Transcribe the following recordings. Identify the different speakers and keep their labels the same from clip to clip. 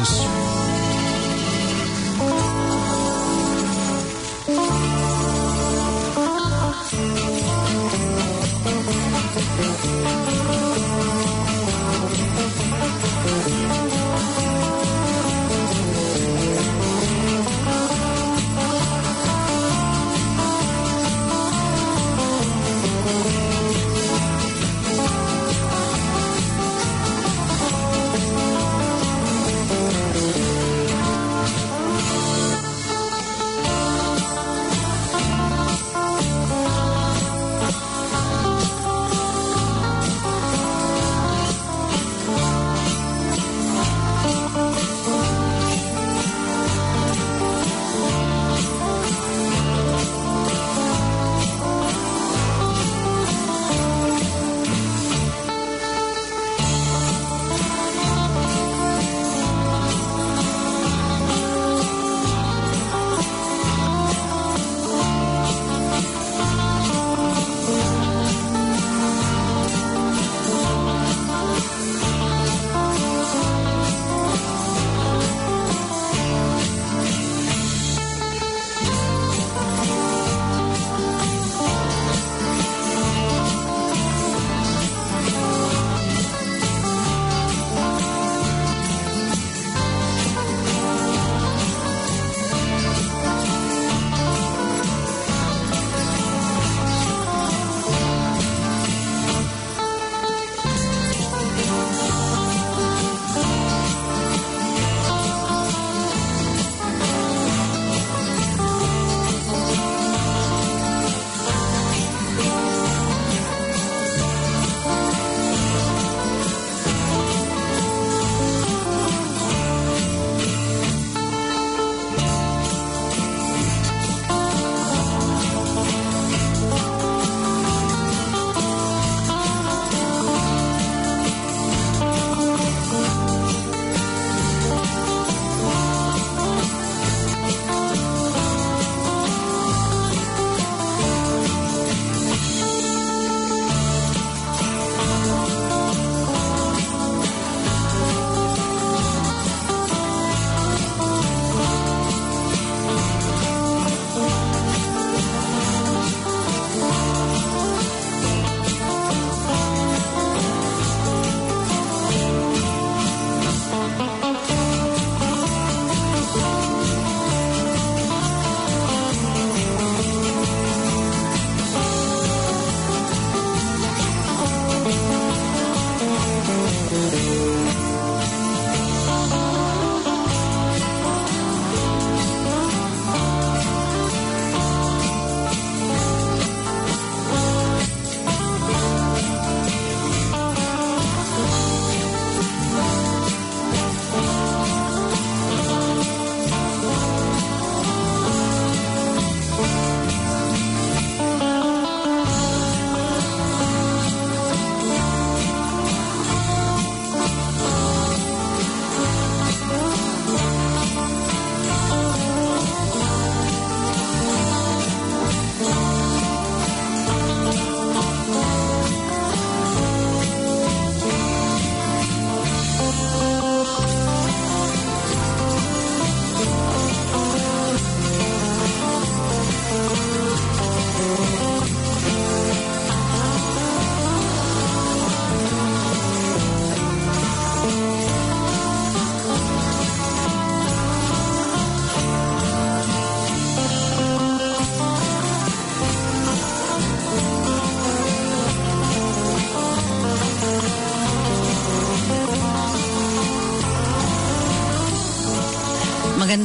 Speaker 1: the street.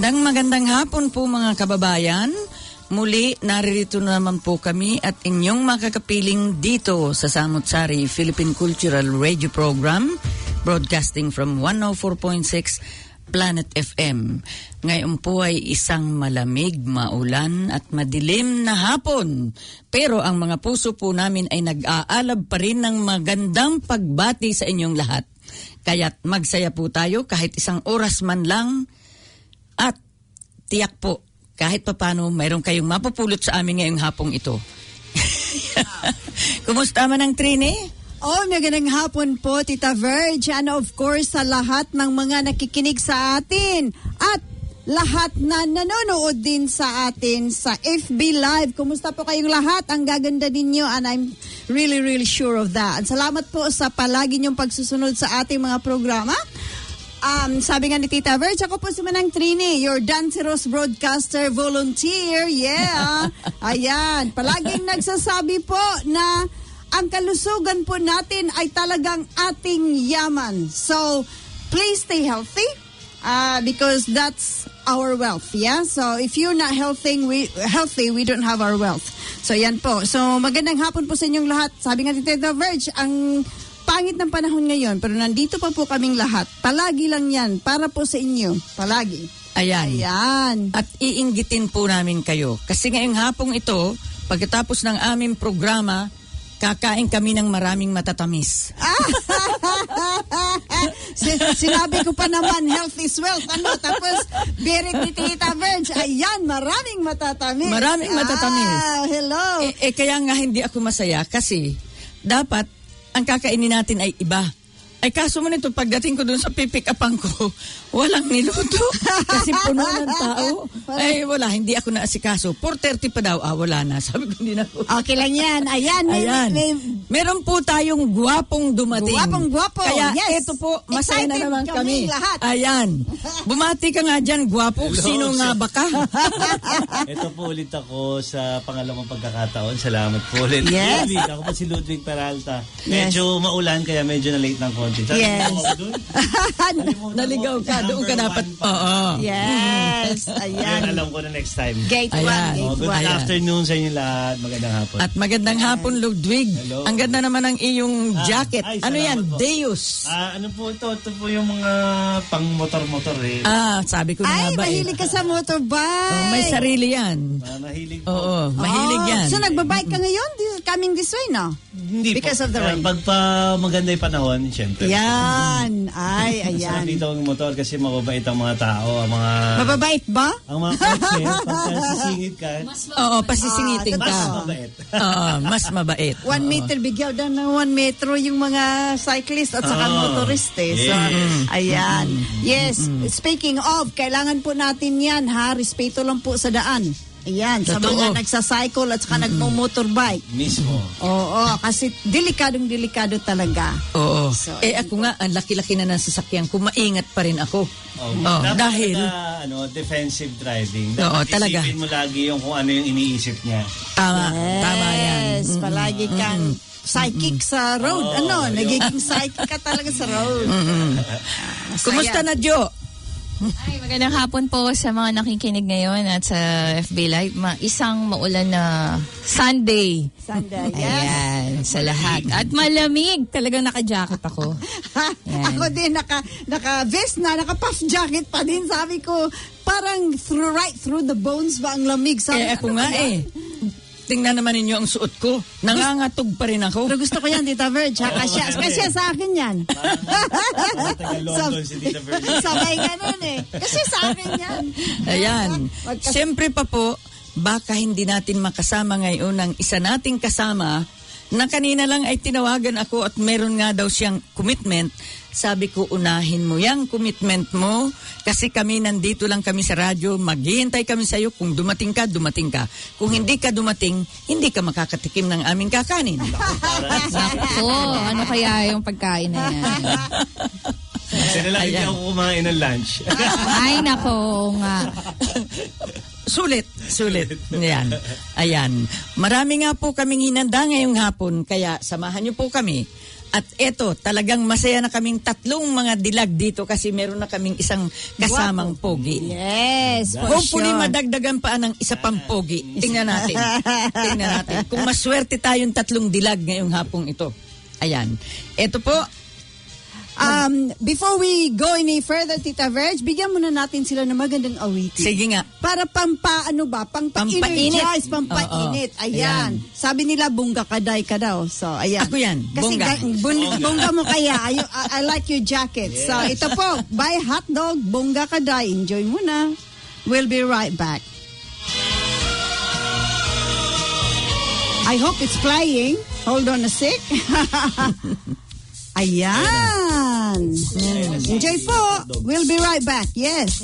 Speaker 2: Magandang magandang hapon po mga kababayan. Muli, naririto naman po kami at inyong makakapiling dito sa Samut Sari Philippine Cultural Radio Program, broadcasting from 104.6 Planet FM. Ngayon po ay isang malamig, maulan at madilim na hapon. Pero ang mga puso po namin ay nag-aalab pa rin ng magandang pagbati sa inyong lahat. Kaya't magsaya po tayo kahit isang oras man lang tiyak po, kahit papano, mayroon kayong mapupulot sa amin ngayong hapong ito. Kumusta man ang Trini?
Speaker 1: Oh, magandang hapon po, Tita Verge. And of course, sa lahat ng mga nakikinig sa atin. At lahat na nanonood din sa atin sa FB Live. Kumusta po kayong lahat? Ang gaganda ninyo and I'm really, really sure of that. And salamat po sa palagi niyong pagsusunod sa ating mga programa. Um, sabi nga ni Tita Verge, ako po si Manang Trini, your Danceros Broadcaster Volunteer. Yeah. Ayan. Palaging nagsasabi po na ang kalusugan po natin ay talagang ating yaman. So, please stay healthy uh, because that's our wealth. Yeah. So, if you're not healthy, we healthy, we don't have our wealth. So, yan po. So, magandang hapon po sa inyong lahat. Sabi nga ni Tita Verge, ang pangit ng panahon ngayon, pero nandito pa po kaming lahat. Palagi lang yan, para po sa inyo. Palagi.
Speaker 2: Ayan.
Speaker 1: Ayan.
Speaker 2: At iinggitin po namin kayo. Kasi ngayong hapong ito, pagkatapos ng aming programa, kakain kami ng maraming matatamis.
Speaker 1: Si- Sinabi ko pa naman, health is wealth. Ano? Tapos, birit ni Tita Verge, ayan, maraming matatamis.
Speaker 2: Maraming matatamis.
Speaker 1: Ah, hello.
Speaker 2: Eh, eh, kaya nga hindi ako masaya kasi dapat ang kakainin natin ay iba. Ay kaso mo nito, pagdating ko dun sa pipick upan ko, walang niluto. Kasi puno ng tao. Ay wala, hindi ako naasikaso. 4.30 pa daw, ah wala na. Sabi ko hindi na ako.
Speaker 1: Okay lang yan. Ayan. May,
Speaker 2: Ayan.
Speaker 1: may-
Speaker 2: Meron po tayong guwapong dumating.
Speaker 1: Guwapong guwapo,
Speaker 2: Kaya
Speaker 1: yes.
Speaker 2: ito po, masaya na
Speaker 1: Excited
Speaker 2: naman
Speaker 1: kami
Speaker 2: kami.
Speaker 1: lahat.
Speaker 2: Ayan. Bumati ka nga dyan, guwapo.
Speaker 3: Hello,
Speaker 2: Sino nga ba ka?
Speaker 3: Ito po ulit ako sa pangalawang pagkakataon. Salamat po ulit.
Speaker 1: Yes.
Speaker 3: Ludwig, ako po si Ludwig Peralta.
Speaker 1: Yes.
Speaker 3: Medyo maulan kaya medyo na late ng konti. Sabi
Speaker 1: Yes.
Speaker 2: Naligaw ka, doon ka dapat. Oo.
Speaker 1: yes. Ayan.
Speaker 3: alam ko na next time.
Speaker 1: Gate 1.
Speaker 2: Ayan.
Speaker 1: Gate
Speaker 3: Oh, good
Speaker 1: 1.
Speaker 2: Ayan.
Speaker 3: afternoon sa inyo lahat. Magandang hapon.
Speaker 2: At magandang hapon, Ludwig.
Speaker 3: Hello.
Speaker 2: Ang ganda naman ng iyong
Speaker 3: Ah,
Speaker 2: jacket.
Speaker 3: ay,
Speaker 2: ano yan?
Speaker 3: po.
Speaker 2: Deus.
Speaker 3: Ah, ano po ito? Ito po yung mga pang motor-motor eh.
Speaker 2: Ah, sabi ko na nga
Speaker 1: Ay,
Speaker 2: ba eh.
Speaker 1: mahilig ka sa motorbike.
Speaker 2: Oh, may sarili yan.
Speaker 3: Ah, mahilig po.
Speaker 2: Oo, mahilig
Speaker 1: Oh,
Speaker 2: yan.
Speaker 1: So, nagbabike ka ngayon? This- Coming this way, no?
Speaker 3: Hindi
Speaker 1: Because
Speaker 3: po.
Speaker 1: of the
Speaker 3: Ah,
Speaker 1: rain.
Speaker 3: pag pa maganda yung panahon, syempre.
Speaker 1: Yan. Ay, ayan.
Speaker 3: dito ang motor kasi mababait ang mga tao, ang mga...
Speaker 1: Mababait ba?
Speaker 3: Ang mga kotse, pagka sisingit ka,
Speaker 2: Oo, pasisingitin
Speaker 1: Ah,
Speaker 3: mas
Speaker 2: ka.
Speaker 3: mabait.
Speaker 2: Oo, mas mabait.
Speaker 1: One meter, bigyan daw ng one metro yung mga cyclist at saka
Speaker 3: Ah,
Speaker 1: motorist eh. So,
Speaker 3: yes.
Speaker 1: ayan. Yes, speaking of, kailangan po natin yan ha, respeto lang po sa daan. Ayan, sa
Speaker 2: Totoo.
Speaker 1: mga nagsacycle at saka nagmo-motorbike.
Speaker 3: Mismo.
Speaker 1: Oo, kasi delikadong delikado talaga.
Speaker 2: Oo.
Speaker 1: So,
Speaker 2: eh ako nga, ang laki-laki na ng sasakyan ko, maingat pa rin ako.
Speaker 3: Oh,
Speaker 2: Oo,
Speaker 3: dapat
Speaker 2: dahil,
Speaker 3: talaga, ano, defensive driving.
Speaker 2: Oo,
Speaker 3: Dapat
Speaker 2: talaga.
Speaker 3: isipin mo lagi yung kung ano yung iniisip niya.
Speaker 2: tama, tama yan.
Speaker 1: Yes, palagi kang psychic sa road.
Speaker 3: Oo,
Speaker 1: ano,
Speaker 3: yun.
Speaker 1: nagiging psychic ka talaga sa road. Ah.
Speaker 2: Kumusta na, Jo?
Speaker 4: Ay, magandang hapon po sa mga nakikinig ngayon at sa FB Live. Ma isang maulan na Sunday.
Speaker 1: Sunday, yes.
Speaker 4: Ayan, sa lahat. At malamig. Talagang naka-jacket ako.
Speaker 1: Ako din naka naka vest na, naka puff jacket pa din. Sabi ko, parang through right through the bones ba ang lamig? Sabi,
Speaker 2: Eh ako
Speaker 1: ano
Speaker 2: nga
Speaker 1: yan?
Speaker 2: eh. Tingnan naman ninyo ang suot ko. Nangangatog pa rin ako.
Speaker 1: Pero gusto ko yan, Tita Verge. Ha? Kasya, kasya sa akin yan.
Speaker 3: Si Tita.
Speaker 1: Sabay ganun eh. Kasi sa akin yan.
Speaker 2: Ayan.
Speaker 1: Magkas-
Speaker 2: Siyempre pa po, baka hindi natin makasama ngayon ang isa nating kasama na kanina lang ay tinawagan ako at meron nga daw siyang commitment. Sabi ko, unahin mo yung commitment mo kasi kami nandito lang kami sa radyo, maghihintay kami sa iyo. Kung dumating ka, dumating ka. Kung hindi ka dumating, hindi ka makakatikim ng aming kakanin.
Speaker 4: Nako, ano kaya yung pagkain na yan?
Speaker 3: Kasi na lang hindi ako kumain ng lunch.
Speaker 4: Ay, nako nga.
Speaker 2: Sulit, sulit. Yan. Ayan. Marami nga po kaming hinanda ngayong hapon, kaya samahan niyo po kami. At eto, talagang masaya na kaming tatlong mga dilag dito kasi meron na kaming isang kasamang pogi.
Speaker 1: Yes, for
Speaker 2: Hopefully
Speaker 1: sure.
Speaker 2: madagdagan pa ng isa pang pogi. Tingnan natin. Tingnan natin. Kung maswerte tayong tatlong dilag ngayong hapong ito. Ayan. Eto po,
Speaker 1: Um, before we go any further, Tita Verge, bigyan muna natin sila ng magandang awitin.
Speaker 2: sige nga.
Speaker 1: Para pampa, ano ba, pang
Speaker 2: Pampainit.
Speaker 1: Ayan.
Speaker 2: Ayan.
Speaker 1: Sabi nila, bongga kaday ka daw. So, ayan.
Speaker 2: Ako yan,
Speaker 1: Kasi
Speaker 2: bongga.
Speaker 1: ga- bun- bongga mo kaya. I, I, like your jacket. So, ito po, buy hotdog, bongga kaday. Enjoy muna. We'll be right back. I hope it's playing.
Speaker 5: Hold on a sec. Ayan. Enjoy po. We'll be right back. Yes.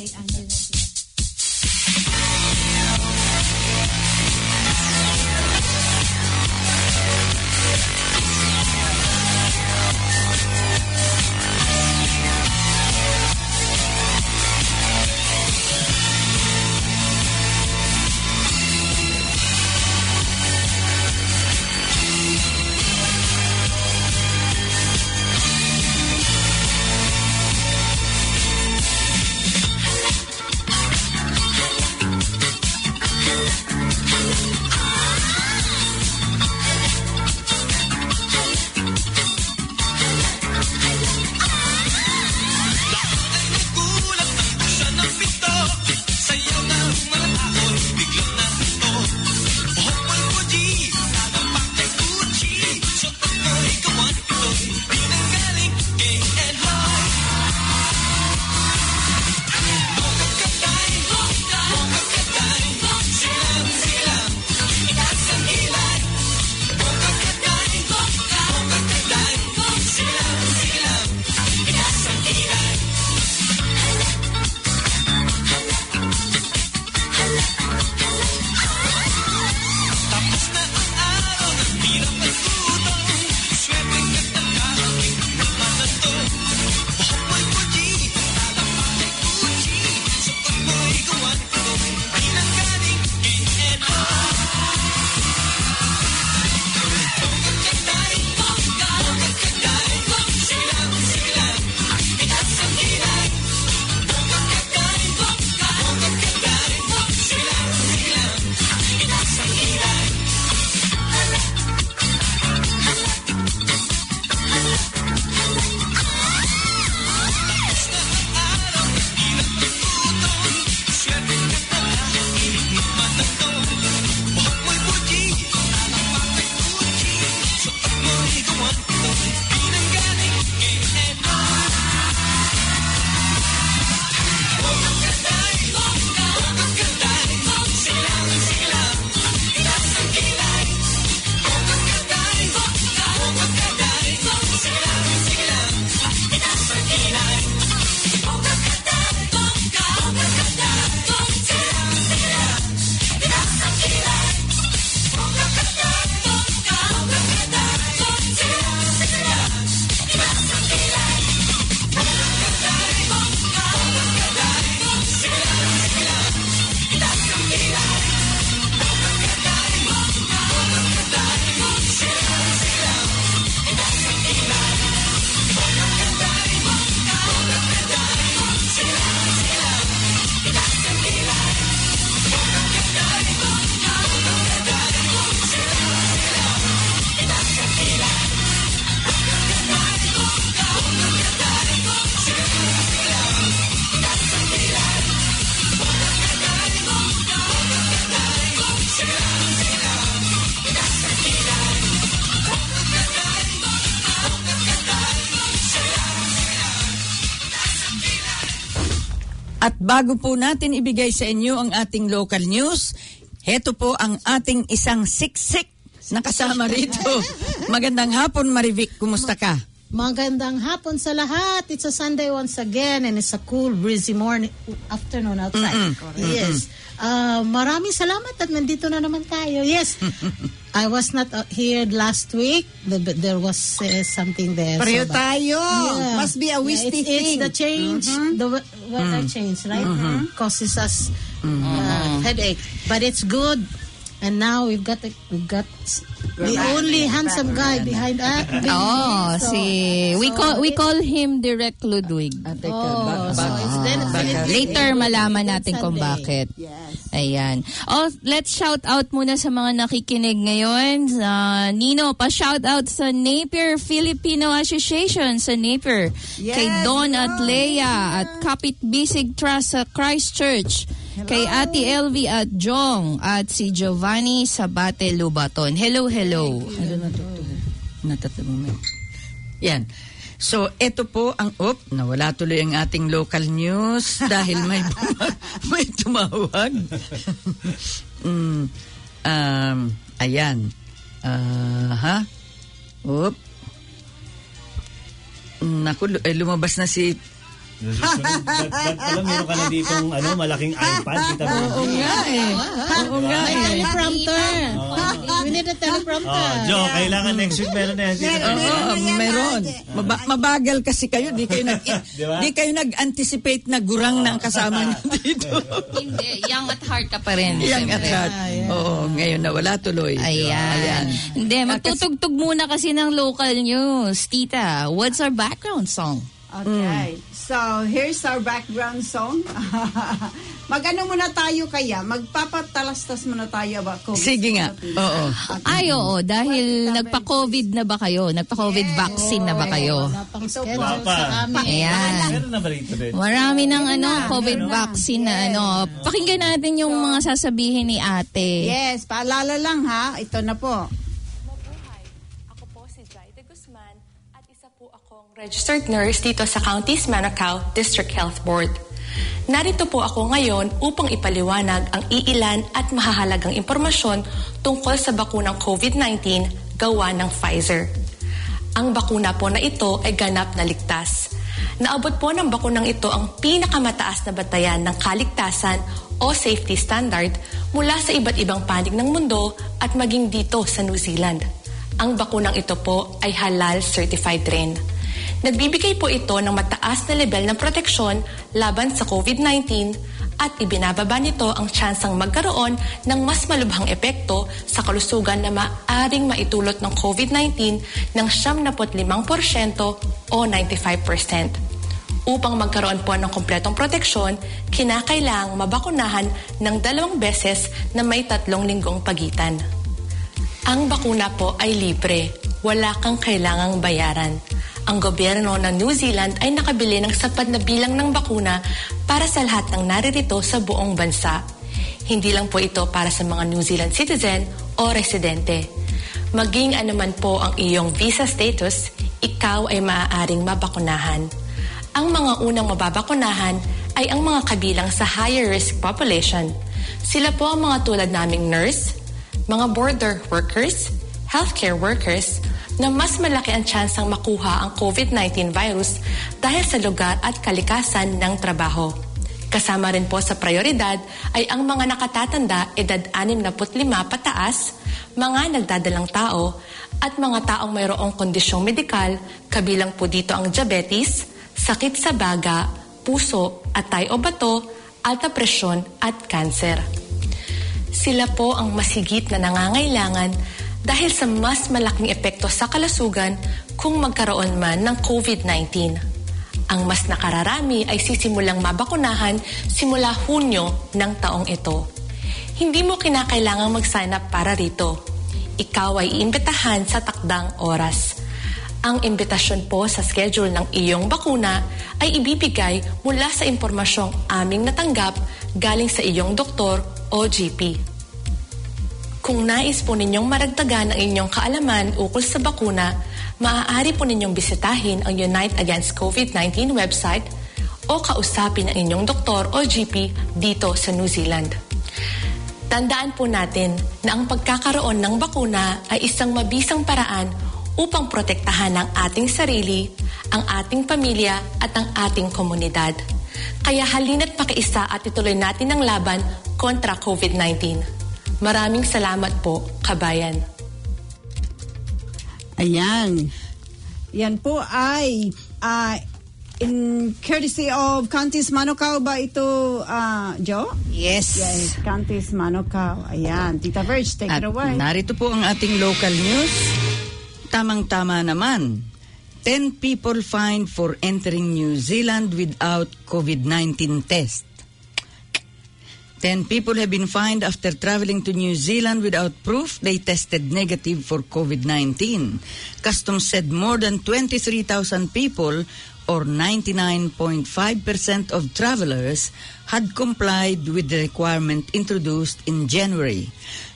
Speaker 2: Bago po natin ibigay sa inyo ang ating local news, heto po ang ating isang siksik na kasama rito. Magandang hapon, Marivic. Kumusta ka?
Speaker 6: Magandang hapon sa lahat. It's a Sunday once again and it's a cool breezy morning afternoon outside. Yes. Uh, maraming salamat at nandito na naman tayo. Yes. I was not uh, here last week. The- but There was uh, something there. so
Speaker 5: Pareho
Speaker 6: that-
Speaker 5: tayo.
Speaker 6: Yeah.
Speaker 5: Must be a
Speaker 6: Yeah,
Speaker 5: wisty
Speaker 6: it's,
Speaker 5: thing.
Speaker 6: It's the change, the we- weather change, right? Causes us uh, headache, but it's good. And now we've got the, we've got the only handsome guy behind us.
Speaker 4: Oh, si we call we call him Direct Ludwig.
Speaker 6: Oh, so it's then
Speaker 4: Later malaman natin kung bakit. Ayan. Oh, let's shout out muna sa mga nakikinig ngayon. Uh, Nino, pa-shout out sa Napier Filipino Association sa Napier.
Speaker 5: Yes,
Speaker 4: kay Don
Speaker 5: Don.
Speaker 4: at Leia at Kapit Bisig Trust sa Christchurch. Kay Ate Elvi at Jong at si Giovanni Sabate Lubaton. Hello, hello.
Speaker 2: Na to? Natatanong Yan. So, ito po ang, op, nawala tuloy ang ating local news dahil may, may tumawag. mm, um, ayan. Ah, ha? Oop. Naku, eh, lumabas na si...
Speaker 3: Ba't pala meron ka na ditong ano, malaking iPad, Tita
Speaker 2: Oo
Speaker 3: Virgie?
Speaker 2: nga eh. Oo nga
Speaker 6: May
Speaker 2: eh.
Speaker 6: teleprompter. We need a teleprompter.
Speaker 3: Oh, Joe, kailangan next week meron na yan.
Speaker 2: Oo, meron. mabagal kasi kayo, di kayo nag
Speaker 3: Di ba?
Speaker 2: di kayo nag-anticipate na gurang na ang kasama niyo dito.
Speaker 4: Hindi, young at heart ka pa rin.
Speaker 2: Yang at heart. Oo, ngayon nawala tuloy.
Speaker 4: Ayan. Hindi, magtutugtug muna kasi ng local news. Tita, what's our background song?
Speaker 1: Okay. So, here's our background song. Mag-ano muna tayo kaya? Magpapatalastas muna tayo ba? COVID?
Speaker 2: Sige nga. Oo.
Speaker 4: Ay, oo, dahil nagpa-COVID na ba kayo? Nagpa-COVID vaccine na ba kayo?
Speaker 6: Wala pang schedule
Speaker 3: Papa.
Speaker 6: sa amin.
Speaker 4: Ayan. Marami ng ano, COVID vaccine na ano. Pakinggan natin yung mga sasabihin ni ate.
Speaker 1: Yes, paalala lang ha. Ito na po.
Speaker 7: Registered nurse dito sa Counties Manukau District Health Board. Narito po ako ngayon upang ipaliwanag ang iilan at mahahalagang impormasyon tungkol sa bakunang COVID-19 gawa ng Pfizer. Ang bakuna po na ito ay ganap na ligtas. Naabot po ng bakunang ito ang pinakamataas na batayan ng kaligtasan o safety standard mula sa iba't ibang panig ng mundo at maging dito sa New Zealand. Ang bakunang ito po ay halal certified rin. Nagbibigay po ito ng mataas na level ng proteksyon laban sa COVID-19 at ibinababa nito ang tsansang magkaroon ng mas malubhang epekto sa kalusugan na maaring maitulot ng COVID-19 ng 75% o 95%. Upang magkaroon po ng kompletong proteksyon, kinakailangang mabakunahan ng dalawang beses na may tatlong linggong pagitan. Ang bakuna po ay libre. Wala kang kailangang bayaran. Ang gobyerno ng New Zealand ay nakabili ng sapat na bilang ng bakuna para sa lahat ng naririto sa buong bansa. Hindi lang po ito para sa mga New Zealand citizen o residente. Maging anuman po ang iyong visa status, ikaw ay maaaring mabakunahan. Ang mga unang mababakunahan ay ang mga kabilang sa higher risk population. Sila po ang mga tulad naming nurse, mga border workers, healthcare workers, na mas malaki ang tsansang makuha ang COVID-19 virus dahil sa lugar at kalikasan ng trabaho. Kasama rin po sa prioridad ay ang mga nakatatanda edad 65 pataas, mga nagdadalang tao, at mga taong mayroong kondisyong medikal, kabilang po dito ang diabetes, sakit sa baga, puso, atay o bato, alta presyon at kanser. Sila po ang masigit na nangangailangan dahil sa mas malaking epekto sa kalasugan kung magkaroon man ng COVID-19. Ang mas nakararami ay sisimulang mabakunahan simula Hunyo ng taong ito. Hindi mo kinakailangang mag-sign up para rito. Ikaw ay iimbitahan sa takdang oras. Ang imbitasyon po sa schedule ng iyong bakuna ay ibibigay mula sa impormasyong aming natanggap galing sa iyong doktor o GP. Kung nais po ninyong maragdagan ang inyong kaalaman ukol sa bakuna, maaari po ninyong bisitahin ang Unite Against COVID-19 website o kausapin ang inyong doktor o GP dito sa New Zealand. Tandaan po natin na ang pagkakaroon ng bakuna ay isang mabisang paraan upang protektahan ang ating sarili, ang ating pamilya at ang ating komunidad. Kaya halina't pakiisa at ituloy natin ang laban kontra COVID-19. Maraming salamat po, kabayan.
Speaker 1: Ayan. Yan po ay ah, in courtesy of Cantis Manukau ba ito, ah, Joe?
Speaker 2: Yes.
Speaker 1: Yes, Cantis Manukau. Ayan. Tita Verge, take
Speaker 2: At
Speaker 1: it away.
Speaker 2: narito po ang ating local news. Tamang-tama naman. 10 people fined for entering New Zealand without COVID-19 test. 10 people have been fined after traveling to New Zealand without proof they tested negative for COVID-19. Customs said more than 23,000 people, or 99.5% of travelers, had complied with the requirement introduced in January.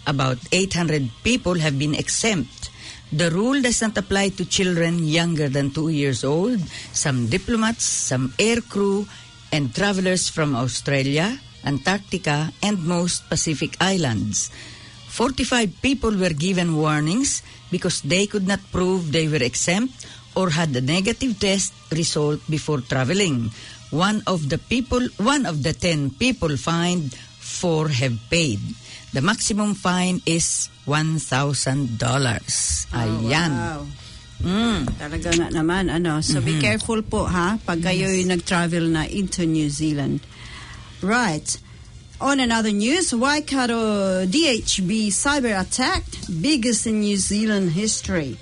Speaker 2: About 800 people have been exempt. The rule does not apply to children younger than two years old, some diplomats, some air crew, and travelers from Australia, Antarctica, and most Pacific islands. 45 people were given warnings because they could not prove they were exempt or had a negative test result before traveling. One of the people, one of the 10 people fined, four have paid. The maximum fine is $1,000. Ayan.
Speaker 1: Wow.
Speaker 2: Mm.
Speaker 1: Talaga nga naman, ano. So be careful po, ha? Pag kayo'y nag-travel na into New Zealand. Right. On another news, Waikato DHB cyber attack, biggest in New Zealand history.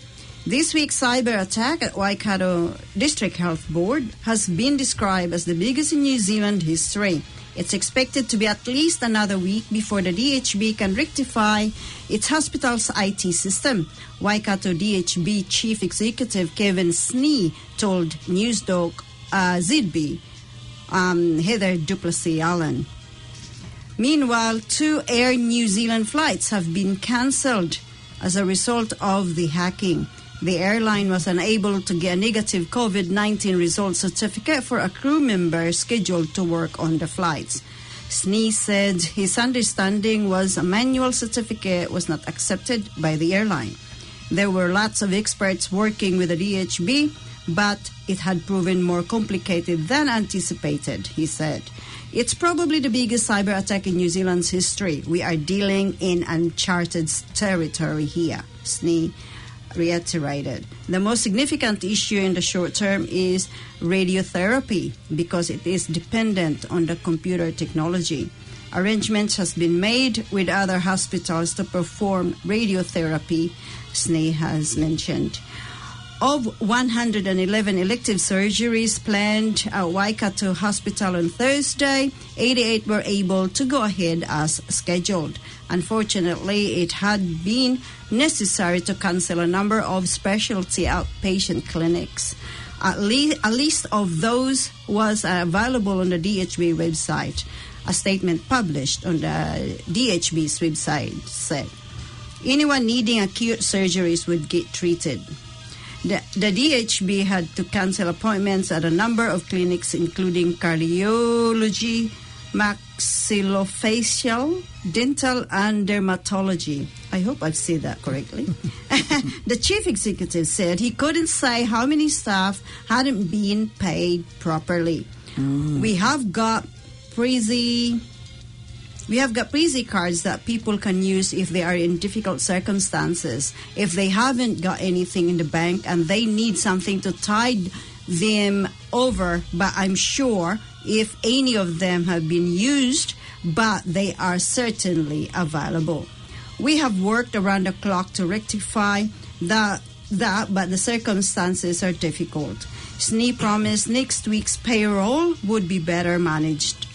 Speaker 1: This week's cyber attack at Waikato District Health Board has been described as the biggest in New Zealand history. It's expected to be at least another week before the DHB can rectify its hospital's IT system. Waikato DHB Chief Executive Kevin Snee told Newsdog uh, ZB um, Heather Duplessis Allen. Meanwhile, two Air New Zealand flights have been cancelled as a result of the hacking. The airline was unable to get a negative COVID 19 result certificate for a crew member scheduled to work on the flights. Snee said his understanding was a manual certificate was not accepted by the airline. There were lots of experts working with the DHB, but it had proven more complicated than anticipated, he said. It's probably the biggest cyber attack in New Zealand's history. We are dealing in uncharted territory here, Snee reiterated. The most significant issue in the short term is radiotherapy because it is dependent on the computer technology. Arrangements has been made with other hospitals to perform radiotherapy, Snee has mentioned. Of 111 elective surgeries planned at Waikato Hospital on Thursday, 88 were able to go ahead as scheduled. Unfortunately, it had been necessary to cancel a number of specialty outpatient clinics. At least a list of those was available on the DHB website. A statement published on the DHB's website said anyone needing acute surgeries would get treated. The, the DHB had to cancel appointments at a number of clinics, including cardiology, maxillofacial, dental, and dermatology. I hope I've said that correctly. the chief executive said he couldn't say how many staff hadn't been paid properly. Mm. We have got Prezi we have got Prezi cards that people can use if they are in difficult circumstances. If they haven't got anything in the bank and they need something to tide them over, but I'm sure if any of them have been used, but they are certainly available. We have worked around the clock to rectify that, that but the circumstances are difficult. Snee promised next week's payroll would be better managed.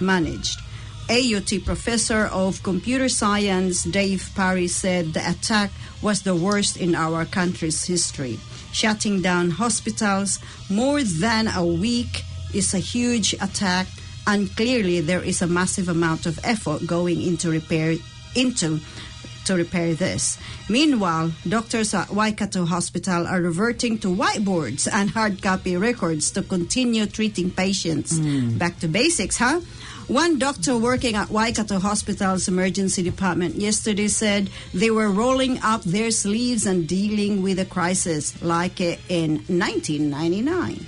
Speaker 1: Managed. AUT professor of computer science Dave Parry said the attack was the worst in our country's history. Shutting down hospitals more than a week is a huge attack, and clearly there is a massive amount of effort going into repair into to repair this. Meanwhile, doctors at Waikato Hospital are reverting to whiteboards and hard copy records to continue treating patients. Hmm. Back to basics, huh? One doctor working at Waikato Hospital's emergency department yesterday said they were rolling up their sleeves and dealing with a crisis like in 1999.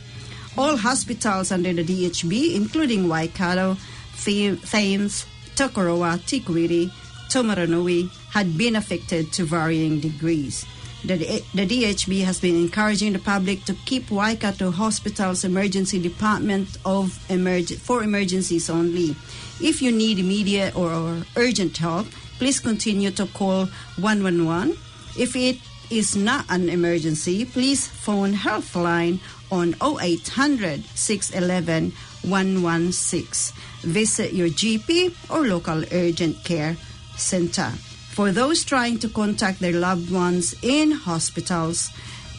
Speaker 1: All hospitals under the DHB, including Waikato, Thames, Tokoroa, Tikwiri, Tomaranui, had been affected to varying degrees. The, the DHB has been encouraging the public to keep Waikato Hospital's emergency department of emerg- for emergencies only. If you need immediate or, or urgent help, please continue to call 111. If it is not an emergency, please phone Healthline on 0800 611 116. Visit your GP or local urgent care center. For those trying to contact their loved ones in hospitals,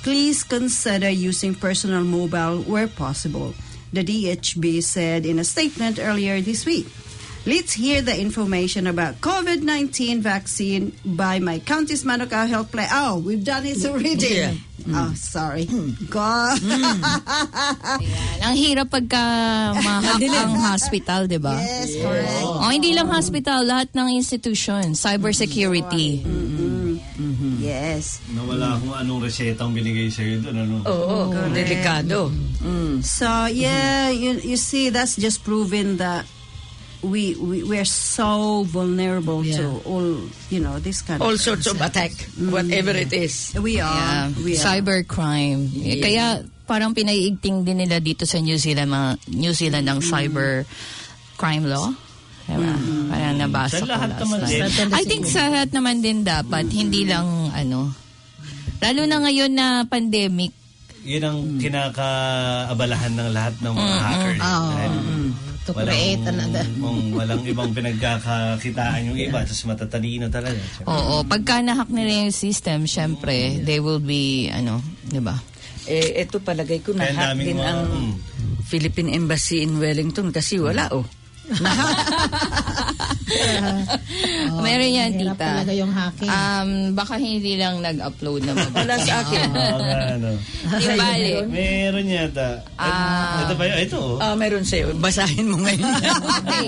Speaker 1: please consider using personal mobile where possible, the DHB said in a statement earlier this week. Let's hear the information about COVID-19 vaccine by my County's Manukau Health Plan. Oh, we've done it already.
Speaker 2: Yeah.
Speaker 1: Oh, sorry. God.
Speaker 4: Ayan. Ang hirap pagka mahak ang hospital, di ba?
Speaker 1: yes, correct.
Speaker 4: O, hindi lang hospital, lahat ng institution, cybersecurity.
Speaker 1: Yes.
Speaker 3: Nawala kung anong resetang binigay sa'yo doon. Ano?
Speaker 2: Oo, delikado. Mm.
Speaker 1: So yeah, you you see, that's just proven that we we we are so vulnerable to all you know this kind
Speaker 2: All
Speaker 1: of
Speaker 2: sorts of attack, whatever it is.
Speaker 1: we are
Speaker 4: Yeah.
Speaker 1: we are
Speaker 4: Cybercrime. Eh, Kaya parang pinaiigting din nila dito sa New Zealand, mga New Zealand ang cyber crime law. Diba? Parang nabasa
Speaker 3: Sa
Speaker 4: ko
Speaker 3: lahat
Speaker 4: last
Speaker 3: naman din.
Speaker 4: I think sa lahat naman din dapat, hindi lang ano. Lalo na ngayon na pandemic,
Speaker 3: Yun ang kinakaabalahan ng lahat ng mga hackers.
Speaker 6: Oo.
Speaker 3: Dahil
Speaker 6: To create another.
Speaker 3: Kung walang ibang pinagkakakitaan yung iba, tapos matatalino talaga.
Speaker 4: oo, pagka nahack nila yung system, syempre, they will be, ano, di ba?
Speaker 2: Eh, ito palagay ko
Speaker 3: daming
Speaker 2: din
Speaker 3: mga-
Speaker 2: ang
Speaker 3: mm.
Speaker 2: Philippine Embassy in Wellington kasi wala oh.
Speaker 4: Meron yan,
Speaker 6: Hirap
Speaker 4: tita.
Speaker 6: talaga yung hacking.
Speaker 4: Um, baka hindi lang nag-upload na mabuti.
Speaker 2: Wala sa akin.
Speaker 3: Oo nga, ano.
Speaker 4: Di bali.
Speaker 3: Meron yata.
Speaker 4: Ah.
Speaker 3: ito ba yun? Ito. oh.
Speaker 2: Ah, meron sa'yo. Basahin mo ngayon.
Speaker 4: Okay.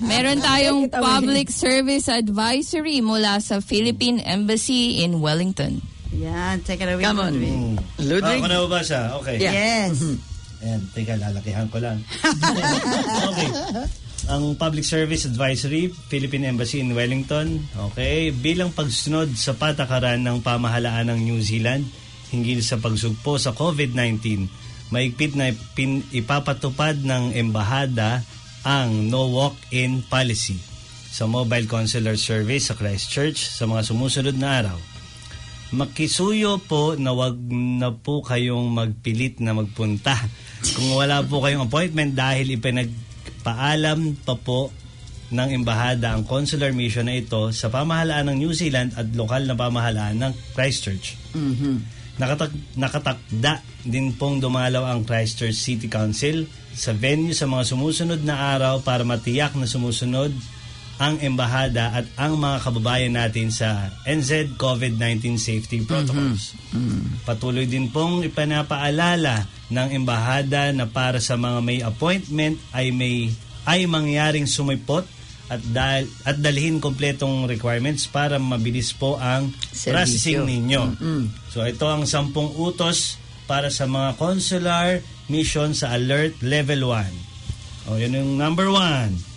Speaker 4: Meron tayong public service advisory mula sa Philippine Embassy in Wellington.
Speaker 1: yeah take it away
Speaker 2: Come on.
Speaker 1: Ludwig.
Speaker 3: Hmm.
Speaker 2: Ludwig?
Speaker 3: Ah, ako na babasa. Okay.
Speaker 2: Yeah.
Speaker 1: yes
Speaker 3: Ayan, teka, lalakihan ko lang. okay. Ang Public Service Advisory, Philippine Embassy in Wellington. Okay. Bilang pagsunod sa patakaran ng pamahalaan ng New Zealand hinggil sa pagsugpo sa COVID-19, maigpit na ipin, ipapatupad ng embahada ang no walk-in policy sa mobile consular service sa Christchurch sa mga sumusunod na araw. Makisuyo po na wag na po kayong magpilit na magpunta. Kung wala po kayong appointment dahil ipinagpaalam pa po ng embahada ang consular mission na ito sa pamahalaan ng New Zealand at lokal na pamahalaan ng Christchurch. Nakatak nakatakda din pong dumalaw ang Christchurch City Council sa venue sa mga sumusunod na araw para matiyak na sumusunod ang embahada at ang mga kababayan natin sa NZ COVID-19 safety protocols. Patuloy din pong ipanapaalala ng embahada na para sa mga may appointment ay may ay mangyaring sumipot at dal at dalhin kompletong requirements para mabilis po ang
Speaker 2: Serbisyo.
Speaker 3: processing ninyo. So ito ang sampung utos para sa mga consular mission sa Alert Level 1. O yun yung number 1.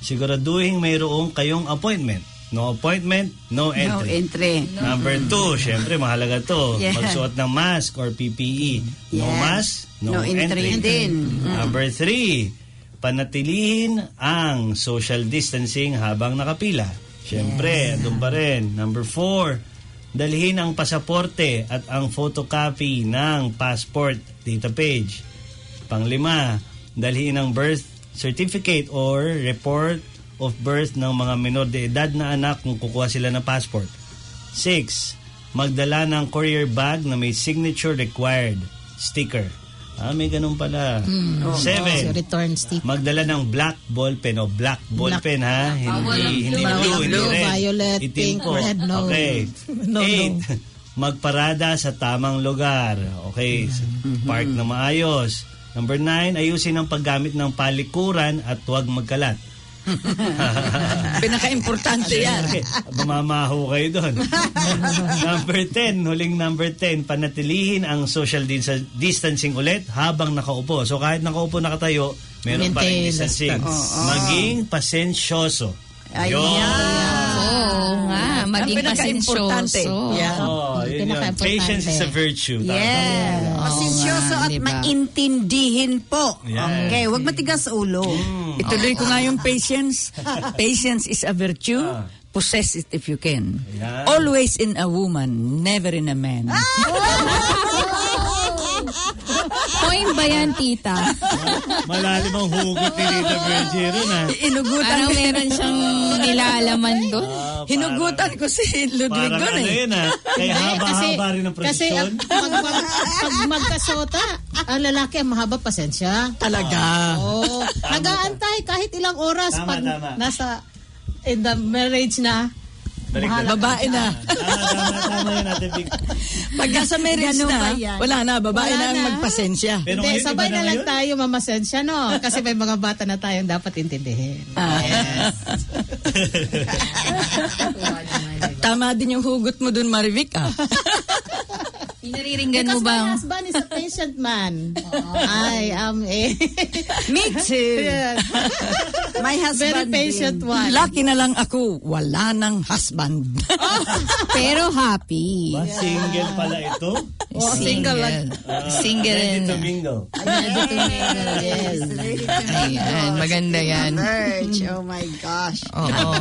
Speaker 3: Siguraduhin mayroong kayong appointment. No appointment, no
Speaker 1: no
Speaker 3: entry.
Speaker 1: entry
Speaker 3: Number two, syempre mahalaga to.
Speaker 1: Yeah.
Speaker 3: Magsuot ng mask or PPE. No
Speaker 1: Yeah.
Speaker 3: mask, no,
Speaker 1: No entry din.
Speaker 3: Number three, panatilihin ang social distancing habang nakapila. Syempre, andun pa rin. Number four, dalhin ang pasaporte at ang photocopy ng passport data page. Panglima, dalhin ang birth certificate or report of birth ng mga minor de edad na anak kung kukuha sila ng passport. 6. Magdala ng courier bag na may signature required sticker. Ah, may ganun pala.
Speaker 6: So,
Speaker 3: 7.
Speaker 6: return stick.
Speaker 3: Magdala ng black ball pen o black ball
Speaker 6: Black-
Speaker 3: pen ha. Hindi, hindi
Speaker 6: Bawal
Speaker 3: blue,
Speaker 6: ang
Speaker 3: hindi
Speaker 6: blue,
Speaker 3: red.
Speaker 6: violet,
Speaker 3: Itim
Speaker 6: pink,
Speaker 3: po.
Speaker 6: red, no.
Speaker 3: Okay.
Speaker 6: No, no.
Speaker 3: 8. Magparada sa tamang lugar. Okay. Park na maayos. Number 9, ayusin ang paggamit ng palikuran at huwag magkalat.
Speaker 2: Pinaka-importante yan.
Speaker 3: Okay, Bumamaho kayo doon. number 10, huling number 10, panatilihin ang social dis- distancing ulit habang nakaupo. So kahit nakaupo nakatayo, meron pa rin distancing. Maging pasensyoso.
Speaker 1: Ayan.
Speaker 4: Oo nga, maging pasensyoso.
Speaker 2: Yeah.
Speaker 3: Oh.
Speaker 6: Pinaka-importante.
Speaker 3: Patience is a virtue. Tama.
Speaker 1: Yeah. Pasensyoso
Speaker 4: nga,
Speaker 1: at
Speaker 4: diba?
Speaker 1: maintindihin po.
Speaker 3: Yeah.
Speaker 1: Okay, wag matigas ulo.
Speaker 2: Ituloy ko nga yung patience. Patience is a virtue. Possess it if you can.
Speaker 3: Yan.
Speaker 2: Always in a woman, never in a man.
Speaker 4: Point ba yan, tita?
Speaker 3: Malalim ang hugot ni Rita Bergero na.
Speaker 2: Inugutan
Speaker 4: Parang meron siyang nilalaman doon.
Speaker 3: Ah,
Speaker 2: Hinugutan ko si Ludwig
Speaker 3: Parang
Speaker 2: doon
Speaker 3: ano
Speaker 2: eh.
Speaker 3: yun ah. Kaya haba-haba rin ang
Speaker 6: kasi
Speaker 3: prosesyon.
Speaker 6: ang- pag, pag, pag magkasota, ang lalaki ang mahaba pasensya.
Speaker 2: Talaga.
Speaker 6: Oo. Nag-aantay kahit ilang oras
Speaker 3: Tama,
Speaker 6: pag
Speaker 3: tama.
Speaker 6: nasa in the marriage na. Bahala
Speaker 3: na.
Speaker 2: Babae na.
Speaker 3: Tama, yun Ate Vic.
Speaker 2: Pagka sa marriage
Speaker 1: Ganun
Speaker 2: na,
Speaker 1: yan?
Speaker 2: wala na, babae
Speaker 6: Wala
Speaker 2: na ang
Speaker 6: na.
Speaker 2: magpasensya.
Speaker 3: Pero
Speaker 6: Hindi,
Speaker 3: ngayon,
Speaker 6: sabay
Speaker 3: iba
Speaker 6: na lang
Speaker 3: ngayon.
Speaker 6: tayo mamasensya, no? Kasi may mga bata na tayong dapat intindihin.
Speaker 2: Ah. Tama din yung hugot mo dun, Marivic, ah.
Speaker 4: Pinariringgan mo
Speaker 6: Because my
Speaker 4: ba?
Speaker 6: husband is a patient man. I am a...
Speaker 1: Me too.
Speaker 6: Yes.
Speaker 1: My
Speaker 6: Very
Speaker 1: husband
Speaker 6: patient
Speaker 1: din.
Speaker 6: one.
Speaker 2: Lucky na lang ako, wala nang husband.
Speaker 4: Pero happy.
Speaker 3: Ba, single pala ito?
Speaker 6: Oh, single lang.
Speaker 4: Single
Speaker 3: Ready
Speaker 4: and
Speaker 3: to mingle.
Speaker 6: Yes.
Speaker 4: Ayan, maganda yan.
Speaker 1: Verge, oh my gosh.
Speaker 4: Oo.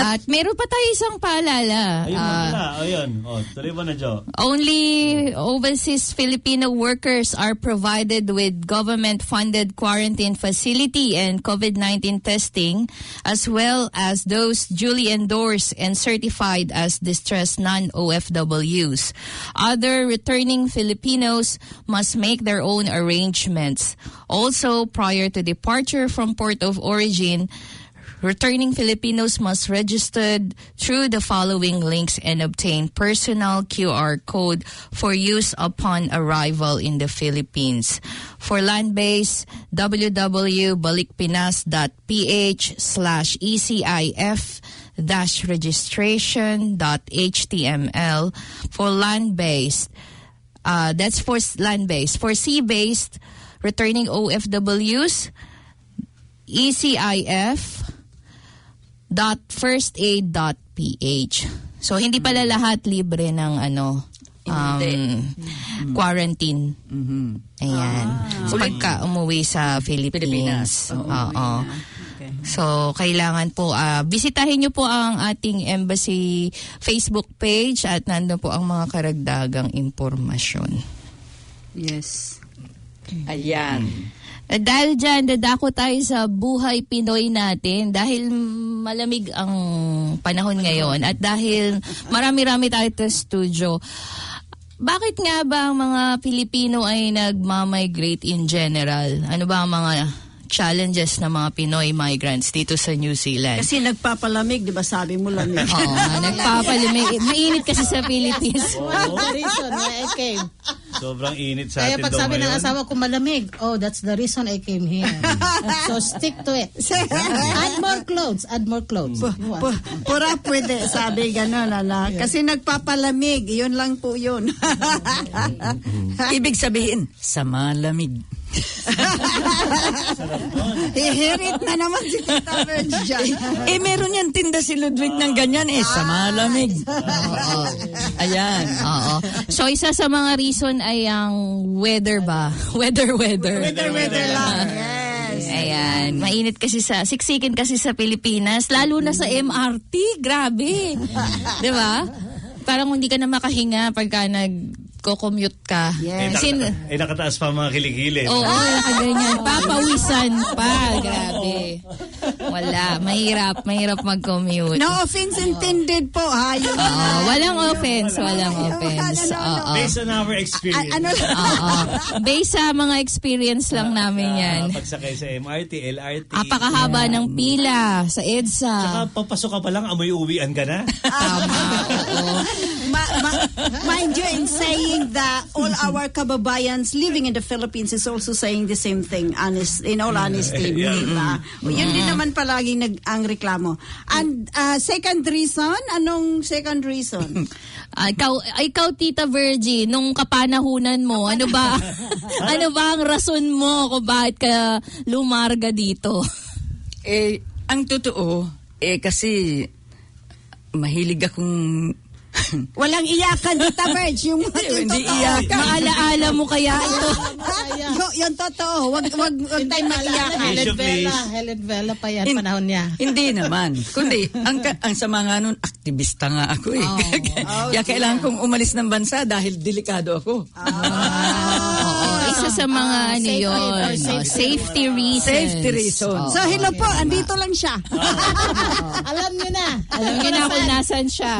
Speaker 4: At meron pa tayo isang paalala.
Speaker 3: Ayun
Speaker 4: Ah,
Speaker 3: pala. Ayun. O, tuloy mo na, Jo.
Speaker 4: Only overseas Filipino workers are provided with government-funded quarantine facility and COVID-19 testing, as well as those duly endorsed and certified as distressed non-OFWs. Other returning Filipinos must make their own arrangements. Also, prior to departure from port of origin, Returning Filipinos must register through the following links and obtain personal QR code for use upon arrival in the Philippines. For land-based, www.balikpinas.ph slash ECIF dash registration dot html for land-based uh, that's for land-based for sea-based returning OFWs ECIF dot firstaid.ph. So hindi pala lahat libre ng ano um, quarantine. Ayan. So pagka umuwi sa Philippines.
Speaker 2: Pilipinas. Oo.
Speaker 4: Oo. So, kailangan po, ah, bisitahin niyo po ang ating embassy Facebook page at nandun po ang mga karagdagang impormasyon.
Speaker 1: Yes.
Speaker 2: Ayan.
Speaker 4: Eh, Dahil dyan, dadako tayo sa buhay Pinoy natin dahil malamig ang panahon ngayon at dahil marami-rami tayo sa studio. Bakit nga ba ang mga Pilipino ay nagmamigrate in general? Ano ba ang mga challenges ng mga Pinoy migrants dito sa New Zealand?
Speaker 1: Kasi nagpapalamig, di ba sabi mo lamig?
Speaker 4: Oo, nga, nagpapalimig. Mainit kasi sa Philippines.
Speaker 6: Of the reason why I came.
Speaker 3: Sobrang init sa
Speaker 6: Kaya
Speaker 3: atin
Speaker 6: pag sabi ng asawa ko malamig, oh, that's the reason I came here. so stick to it. add more clothes, add more clothes.
Speaker 1: Pu- pu- Pura pwede, sabi gano'n, ala. Kasi nagpapalamig, yun lang po yun.
Speaker 2: Ibig sabihin, sa malamig.
Speaker 1: Hihirit na naman si Tita Verge dyan.
Speaker 2: eh, meron yan tinda si Ludwig ng ganyan eh, sa malamig. Oo. Ayan.
Speaker 4: Oo. So, isa sa mga reason ay ang weather ba? Weather, weather.
Speaker 1: Weather, weather lang. Yes.
Speaker 4: Ayan. Mainit kasi sa, siksikin kasi sa Pilipinas, lalo na sa MRT. Grabe. Di ba? Parang hindi ka na makahinga pagka nag-commute ka.
Speaker 3: Eh,
Speaker 1: Yes.
Speaker 4: Kasi,
Speaker 3: nakata- eh, nakataas pa mga kilikili.
Speaker 4: Oo, oh, nakaganyan. Papawisan pa. Grabe. Wala. Mahirap. Mahirap mag-commute.
Speaker 1: No offense intended po, ha? Yun
Speaker 4: Oo, walang offense. Walang offense. Oo.
Speaker 3: Based on our
Speaker 1: A-
Speaker 3: experience.
Speaker 1: ano?
Speaker 4: Oo. Based sa mga experience lang namin yan.
Speaker 3: Ah, pagsakay sa MRT, LRT.
Speaker 4: Apakahaba ng pila sa EDSA.
Speaker 3: Saka papasok ka pa lang, amoy uwian ka na.
Speaker 4: Tama. Oo.
Speaker 1: Ma- ma- mind you, in saying that all our kababayans living in the Philippines is also saying the same thing, honest, in all honesty.
Speaker 3: Yeah.
Speaker 1: di ba? Yun din naman palagi nag, ang reklamo. And uh, second reason, anong second reason?
Speaker 4: Ah, ikaw, ikaw, Tita Virgie, nung kapanahunan mo, ano ba, ano ba ang rason mo kung bakit ka lumarga dito?
Speaker 2: Eh, ang totoo, eh kasi mahilig akong
Speaker 1: Walang iyakan, Tita Verge. Yung, yung
Speaker 2: Hindi
Speaker 1: totoo.
Speaker 2: iyakan.
Speaker 4: Maalaala mo kaya ito?
Speaker 1: yung, yung totoo. Wag, wag, wag tayo mag-iyakan.
Speaker 6: Helen Vela. Helen Vela pa yan, panahon niya.
Speaker 2: Hindi naman. Kundi, ang, ang sama nga nun, aktivista nga ako eh. Kaya kailangan kong umalis ng bansa dahil delikado ako.
Speaker 4: Isa sa mga ano
Speaker 6: safety
Speaker 4: yun.
Speaker 6: or
Speaker 4: oh,
Speaker 6: safety.
Speaker 4: safety reasons.
Speaker 2: Safety reasons.
Speaker 4: Oo.
Speaker 1: So, hello po, andito lang siya.
Speaker 6: Alam nyo na.
Speaker 4: Alam niyo na kung nasan siya.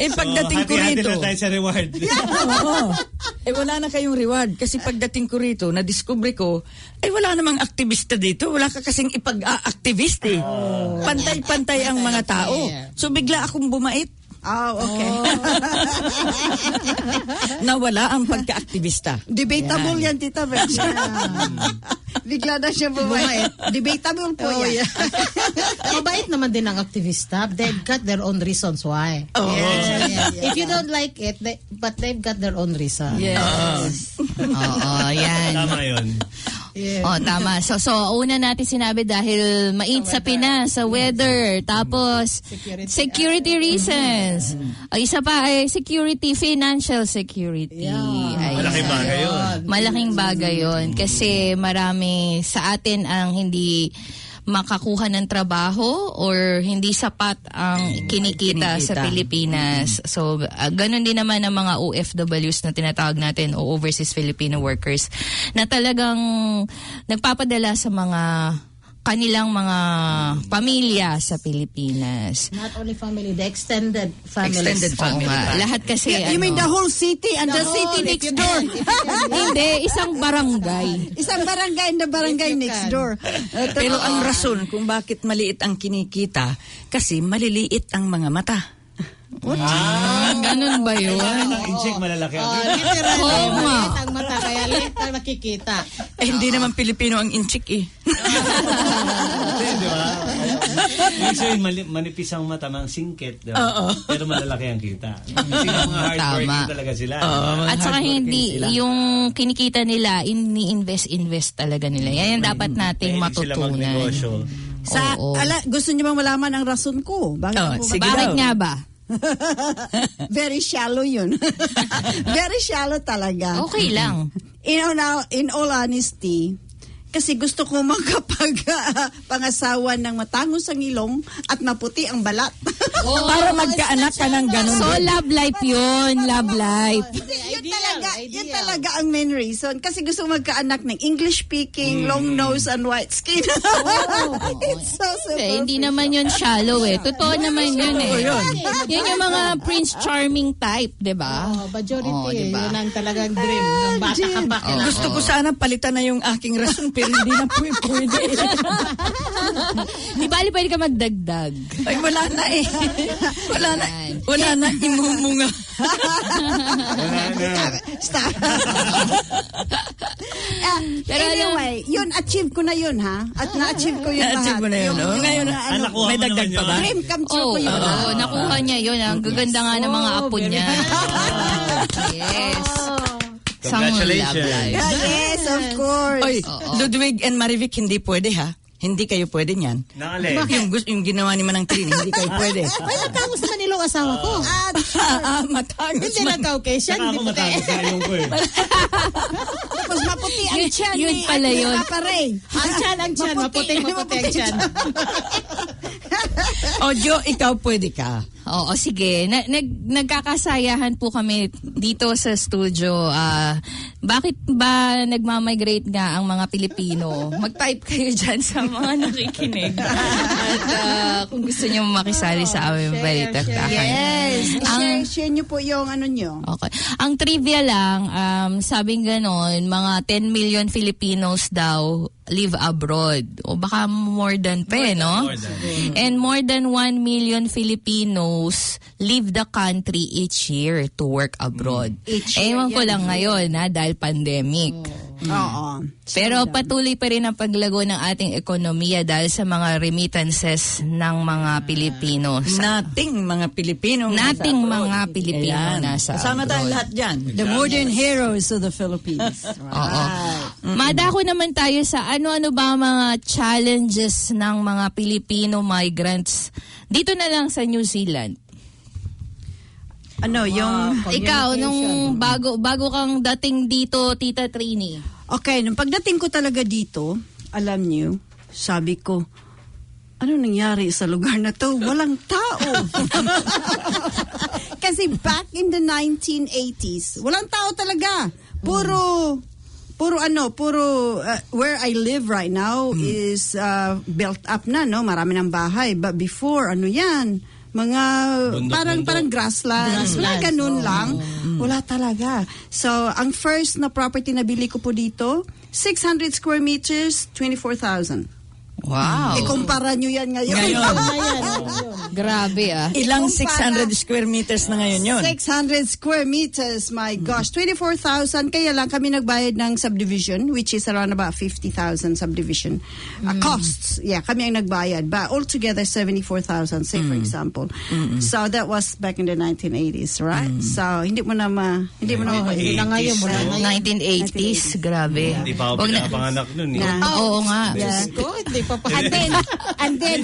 Speaker 2: Eh pagdating ko
Speaker 3: hati-hati
Speaker 2: rito,
Speaker 3: na tayo sa reward.
Speaker 2: Oo. eh wala na kayong reward kasi pagdating ko rito, na-discover ko, eh wala namang aktivista dito. Wala ka kasing ipag-activist eh. Pantay-pantay ang mga tao. So bigla akong bumait.
Speaker 1: Ah, okay.
Speaker 2: Nawala ang pagka-aktivista.
Speaker 1: Debatable yan, Tita Virg. Bigla na siya bumait. Debatable po
Speaker 6: Oh,
Speaker 1: yan.
Speaker 6: yeah. Mabait naman din ang aktivista. They've got their own reasons why.
Speaker 2: Oh.
Speaker 6: If you don't like it, they, but they've got their own reason.
Speaker 4: Yes. Oo, yan.
Speaker 3: Tama yun.
Speaker 6: Yeah.
Speaker 4: Oh, tama. So, so una natin sinabi dahil mainit sa Pinas, sa weather. Tapos,
Speaker 6: Security.
Speaker 4: security reasons. Ang isa pa ay security, financial security. Ayan.
Speaker 3: Malaking bagay yun.
Speaker 4: Malaking bagay yun. Kasi marami sa atin ang hindi makakuha ng trabaho or hindi sapat ang kinikita, sa
Speaker 2: Kinikita.
Speaker 4: Pilipinas. So, uh, ganun din naman ang mga OFWs na tinatawag natin o Overseas Filipino Workers na talagang nagpapadala sa mga kanilang mga pamilya sa Pilipinas.
Speaker 6: Not only family, the extended family.
Speaker 2: Extended family.
Speaker 4: nga. Lahat kasi
Speaker 1: You mean the
Speaker 4: ano,
Speaker 1: whole city and the,
Speaker 6: The
Speaker 1: city
Speaker 6: whole,
Speaker 1: next door?
Speaker 4: hindi, isang barangay.
Speaker 1: Isang barangay and the barangay next
Speaker 6: can.
Speaker 1: door.
Speaker 2: Pero ang rason kung bakit maliit ang kinikita, kasi maliliit ang mga mata.
Speaker 4: Ah, ganun ba yun?
Speaker 3: Ang incheck malalaki
Speaker 6: Oh, literally,
Speaker 4: Oo nga.
Speaker 6: maliit ang mata, kaya ang nakikita.
Speaker 2: Eh, hindi naman Pilipino ang inchik eh.
Speaker 3: Hindi, di ba? Ibig sabihin, mali- manipis ang mata, mga singkit. di ba? Pero malalaki ang kita. Kasi yung mga hardworking
Speaker 4: Tama.
Speaker 3: talaga sila.
Speaker 4: At saka hindi, yung kinikita nila, ini-invest-invest talaga nila. Yan yung dapat nating
Speaker 3: Mahilig sila
Speaker 4: matutunan.
Speaker 3: magnegosyo.
Speaker 1: Sa,
Speaker 4: Oo.
Speaker 1: ala, gusto niyo bang malaman ang rason ko? Bakit
Speaker 2: Oh,
Speaker 1: ako ba-
Speaker 2: sige
Speaker 4: Bakit
Speaker 2: daw.
Speaker 4: nga ba?
Speaker 1: Very shallow yun. Very shallow talaga.
Speaker 4: Okay lang.
Speaker 1: In all, in all honesty, kasi gusto ko makapag ah, pangasawa ng matangos ang ilong at maputi ang balat.
Speaker 2: Para magkaanak ka ng ganun.
Speaker 4: So, love life yun. Love life.
Speaker 1: yun
Speaker 6: Ideal,
Speaker 1: talaga, yun talaga ang main reason. Kasi gusto magkaanak ng English speaking, long nose and white skin. It's so
Speaker 4: Eh, hindi naman yun shallow eh. Totoo naman yun eh. Yan yung mga Prince Charming type, di ba?
Speaker 6: Oh, majority,
Speaker 4: Oo, diba?
Speaker 6: yun ang talagang dream ng bata ka pa.
Speaker 2: Oh, Gusto ko sana palitan na yung aking rason pero hindi na po pwede.
Speaker 4: Di bali pwede ka magdagdag.
Speaker 2: Ay, wala na eh. Wala na. Wala na. Imumunga.
Speaker 3: Wala na.
Speaker 1: Stop. Ah,
Speaker 4: Pero
Speaker 1: anyway, yun, achieve ko na yun, ha? At na-achieve ko yun
Speaker 2: Na-achieve
Speaker 1: lahat.
Speaker 2: mo na yun,
Speaker 1: Yung-
Speaker 2: oh. Ngayon,
Speaker 1: yung,
Speaker 3: Ah, nakuha
Speaker 2: may
Speaker 3: mo
Speaker 2: dagdag pa ba?
Speaker 1: dream come true
Speaker 4: Oo,
Speaker 1: ko yun.
Speaker 4: oo, nakuha niya yun. Ang gaganda nga ng mga apo niya. Yes.
Speaker 3: Congratulations.
Speaker 4: love life.
Speaker 1: Ah, yes, of course.
Speaker 2: Oy, Ludwig and Marivic, hindi pwede ha. Hindi kayo pwede niyan.
Speaker 3: Nakali.
Speaker 2: Yung, yung ginawa ni Manang Trini, hindi kayo pwede.
Speaker 6: Ay, natangos naman nilong asawa ko.
Speaker 1: At
Speaker 2: ah, matangos
Speaker 6: Hindi
Speaker 2: man.
Speaker 6: na Caucasian,
Speaker 3: Saka
Speaker 6: hindi
Speaker 3: ako
Speaker 6: puti.
Speaker 3: matangos sa yung ko eh.
Speaker 1: tapos maputi ang
Speaker 4: Yun-
Speaker 1: tiyan
Speaker 4: yun
Speaker 1: ni
Speaker 4: pala
Speaker 1: Ate
Speaker 4: yun.
Speaker 1: Papa Ray.
Speaker 6: Ang tiyan, ang tiyan, maputi, maputi ang tiyan.
Speaker 2: O, Jo, ikaw pwede ka.
Speaker 4: Oo, sige. Na, nag, nagkakasayahan po kami dito sa studio. Ah, bakit ba nagmamigrate nga ang mga Pilipino? Mag-type kayo dyan sa mga nakikinig. At ah, kung gusto nyo makisali sa aming balita.
Speaker 1: Yes.
Speaker 4: Ang-
Speaker 1: Share, share nyo po yung ano nyo.
Speaker 4: Okay. Ang trivia lang, um, sabing ganon, mga 10 million Filipinos daw live abroad. O baka more than pa eh, no?
Speaker 3: more than.
Speaker 4: And more than 1 million Filipinos leave the country each year to work abroad.
Speaker 1: Each
Speaker 4: Eh,
Speaker 1: year,
Speaker 4: Ewan ko lang ngayon, ha, dahil pandemic.
Speaker 1: Oo.
Speaker 4: Pero patuloy pa rin ang paglago ng ating ekonomiya dahil sa mga remittances ng mga Pilipino. Sa,
Speaker 2: Nating mga Pilipino.
Speaker 4: Nating
Speaker 2: nasa abroad.
Speaker 4: mga Pilipino
Speaker 2: Ayan.
Speaker 4: nasa
Speaker 2: Kasama tayo
Speaker 4: abroad.
Speaker 2: lahat dyan.
Speaker 1: The modern heroes of the Philippines.
Speaker 4: Oo. Madako naman tayo sa ano-ano ba mga challenges ng mga Pilipino migrants dito na lang sa New Zealand.
Speaker 1: Ano, yung...
Speaker 4: Ikaw, nung bago bago kang dating dito, Tita Trini.
Speaker 1: Okay, nung pagdating ko talaga dito, alam niyo, sabi ko, ano nangyari sa lugar na to? Walang tao. Kasi back in the 1980s, walang tao talaga. Puro puro ano, puro uh, where I live right now
Speaker 2: Mm.
Speaker 1: is uh, built up na, no? Marami ng bahay. But before, ano yan? Mga
Speaker 3: Bundok,
Speaker 1: parang
Speaker 3: bundok.
Speaker 1: parang grasslands. Wala
Speaker 6: Grasslands,
Speaker 1: ganun
Speaker 6: oo.
Speaker 1: lang. Wala talaga. So, ang first na property na bili ko po dito, 600 square meters, 24,000.
Speaker 4: Wow.
Speaker 1: Ikumpara nyo yan ngayon.
Speaker 2: Ngayon.
Speaker 6: Yun.
Speaker 4: Grabe ah.
Speaker 2: Ilang
Speaker 1: Ikumpara.
Speaker 2: 600 square meters na ngayon yun?
Speaker 1: 600 square meters, my gosh. 24,000. Kaya lang kami nagbayad ng subdivision, which is around about 50,000 subdivision. Uh, costs. Yeah, kami ang nagbayad. But altogether, 74,000, say for example. So that was back in the 1980s, right? So hindi mo na ma... Hindi mo na
Speaker 6: Oh,
Speaker 1: ma-
Speaker 6: hindi na ngayon, wala na yun.
Speaker 4: 1980s, grabe.
Speaker 3: Hindi pa ako
Speaker 4: Wag na-
Speaker 3: pinapanganak nun. Eh.
Speaker 4: Oo nga.
Speaker 6: Diyos ko, hindi pa pa.
Speaker 1: And then, and then,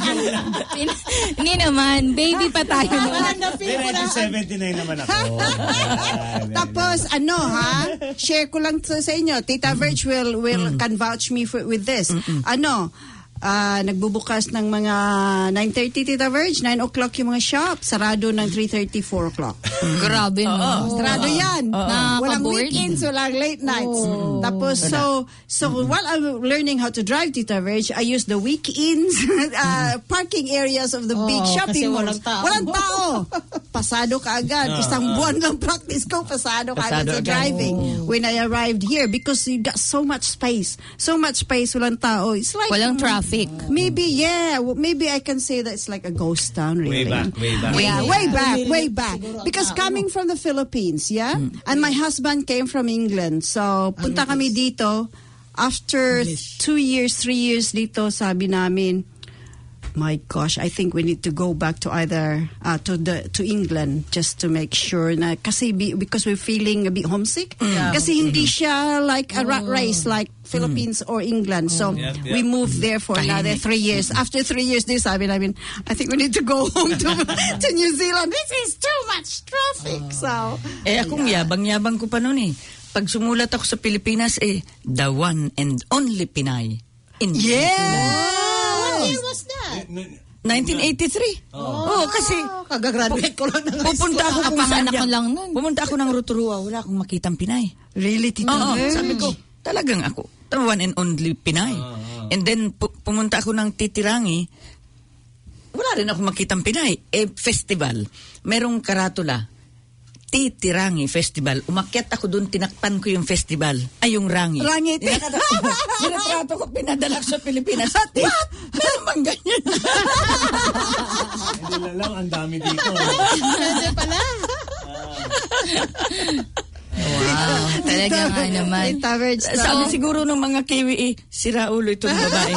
Speaker 4: Hindi naman, baby pa tayo noon.
Speaker 6: Na.
Speaker 3: 1979 naman ako. Ayan.
Speaker 1: Tapos ano ha, share ko lang sa inyo. Tita Virg will will can vouch me for, with this. Ano, ah, nagbubukas ng mga 9:30 Tita Virg, 9 o'clock yung mga shop, sarado ng 3:30 4 o'clock.
Speaker 4: Grabe no.
Speaker 1: Sarado yan. Walang
Speaker 4: Nakaka-bored.
Speaker 1: weekends, walang late nights. Tapos, so, so while I'm learning how to drive, Tita Virg, I use the weekends, uh, parking areas of the big
Speaker 6: Oo,
Speaker 1: shopping
Speaker 6: kasi
Speaker 1: malls.
Speaker 6: walang tao.
Speaker 1: Walang tao. Pasado ka agad. Isang buwan lang practice ko, pasado ka agad sa driving. When I arrived here, because you got so much space. So much space, walang tao. It's like...
Speaker 4: Walang traffic. Mm.
Speaker 1: Maybe, yeah. Maybe I can say that it's like a ghost town, really.
Speaker 3: Way
Speaker 1: really.
Speaker 3: back, way back.
Speaker 1: Yeah, way back, way back. Because coming from the Philippines, yeah? Mm. And my husband came from England. So, punta kami dito. After two years, three years dito, sabi namin, my gosh, I think we need to go back to either uh, to the to England just to make sure na kasi be, because we're feeling a bit homesick. Kasi hindi siya like a rat race like Philippines or England. So
Speaker 3: Yep, yep.
Speaker 1: we moved there for another three years. After three years, this sabi namin, I think we need to go home to, to New Zealand. This is too much traffic. So
Speaker 2: Eh akong yabang-yabang ko pa noon eh. Pag sumulat ako sa Pilipinas eh, the one and only Pinay. In
Speaker 1: yeah.
Speaker 6: What year was that?
Speaker 2: 1983. Oo, kasi
Speaker 6: Kagagraduate ko lang ng
Speaker 2: pupunta ako kung saan.
Speaker 4: Ko lang nun.
Speaker 2: Pumunta ako ng Rotorua, wala akong makitang Pinay.
Speaker 1: Really, Tita
Speaker 2: Oo, sabi ko, talagang ako, the one and only Pinay. And then, pu- pumunta ako ng Titirangi, wala rin ako makitang Pinay. Eh, festival. Merong karatula. Titirangi Festival. Umakyat ako doon, tinakpan ko yung festival. Ay, yung rangi.
Speaker 1: Rangi.
Speaker 2: Sinatrato ko, pinadala ko sa Pilipinas. What? Meron bang ganyan?
Speaker 3: Hindi lang, ang dami dito.
Speaker 4: Talaga nga naman.
Speaker 1: Tita Virg,
Speaker 2: Sabi siguro ng mga Kiwi, eh, sira ulo itong babae.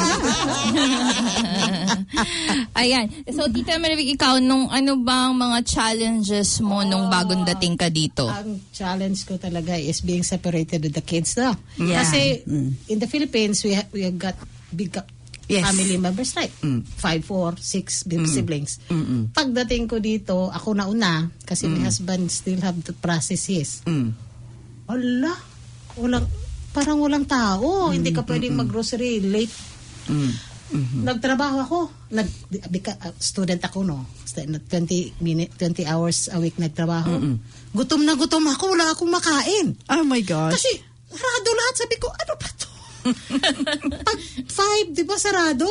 Speaker 4: Ayan. So, Tita Maribig, ikaw, nung ano bang mga challenges mo nung bagong dating ka dito?
Speaker 6: Ang challenge ko talaga is being separated with the kids no?
Speaker 4: Yeah.
Speaker 6: Kasi in the Philippines, we ha- we have got big
Speaker 1: Yes.
Speaker 6: family members, right? Five, four, six big siblings. Pagdating ko dito, ako na una kasi my husband still have to process his.
Speaker 2: Mm.
Speaker 6: Ala, walang, parang walang tao. Hindi ka pwedeng mag-grocery late.
Speaker 2: Mm.
Speaker 6: Nagtrabaho ako. Nag, uh, student ako, no? 20 minute, 20 hours a week nagtrabaho. Gutom na gutom ako. Wala akong makain.
Speaker 1: Oh my gosh.
Speaker 6: Kasi, sarado lahat. Sabi ko, ano ba to? Pag five, di ba sarado?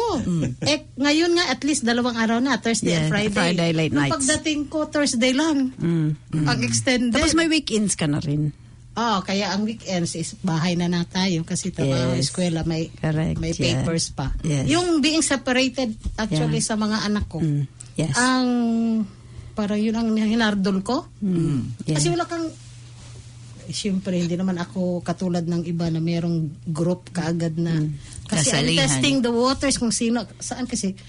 Speaker 6: Eh, ngayon nga, at least dalawang araw na, Thursday
Speaker 1: Yeah,
Speaker 6: and Friday.
Speaker 1: Friday, late
Speaker 6: Nung
Speaker 1: nights.
Speaker 6: pagdating ko, Thursday lang.
Speaker 1: Mm.
Speaker 6: Ang extended.
Speaker 1: Tapos may weekends ka na rin.
Speaker 6: Oh, kaya ang weekends is bahay na na tayo kasi trabaho,
Speaker 1: Yes.
Speaker 6: eskwela, may
Speaker 1: Correct,
Speaker 6: may
Speaker 1: yeah.
Speaker 6: papers pa.
Speaker 1: Yes.
Speaker 6: Yung being separated actually
Speaker 1: Yeah.
Speaker 6: sa mga anak ko.
Speaker 1: Mm. Yes.
Speaker 6: Ang parang yun ang hinardol ko.
Speaker 1: Mm. Yeah.
Speaker 6: Kasi wala kang Siyempre, hindi naman ako katulad ng iba na merong group kaagad na. Kasi I'm
Speaker 4: Kasalihan.
Speaker 6: testing the waters kung sino, saan kasi,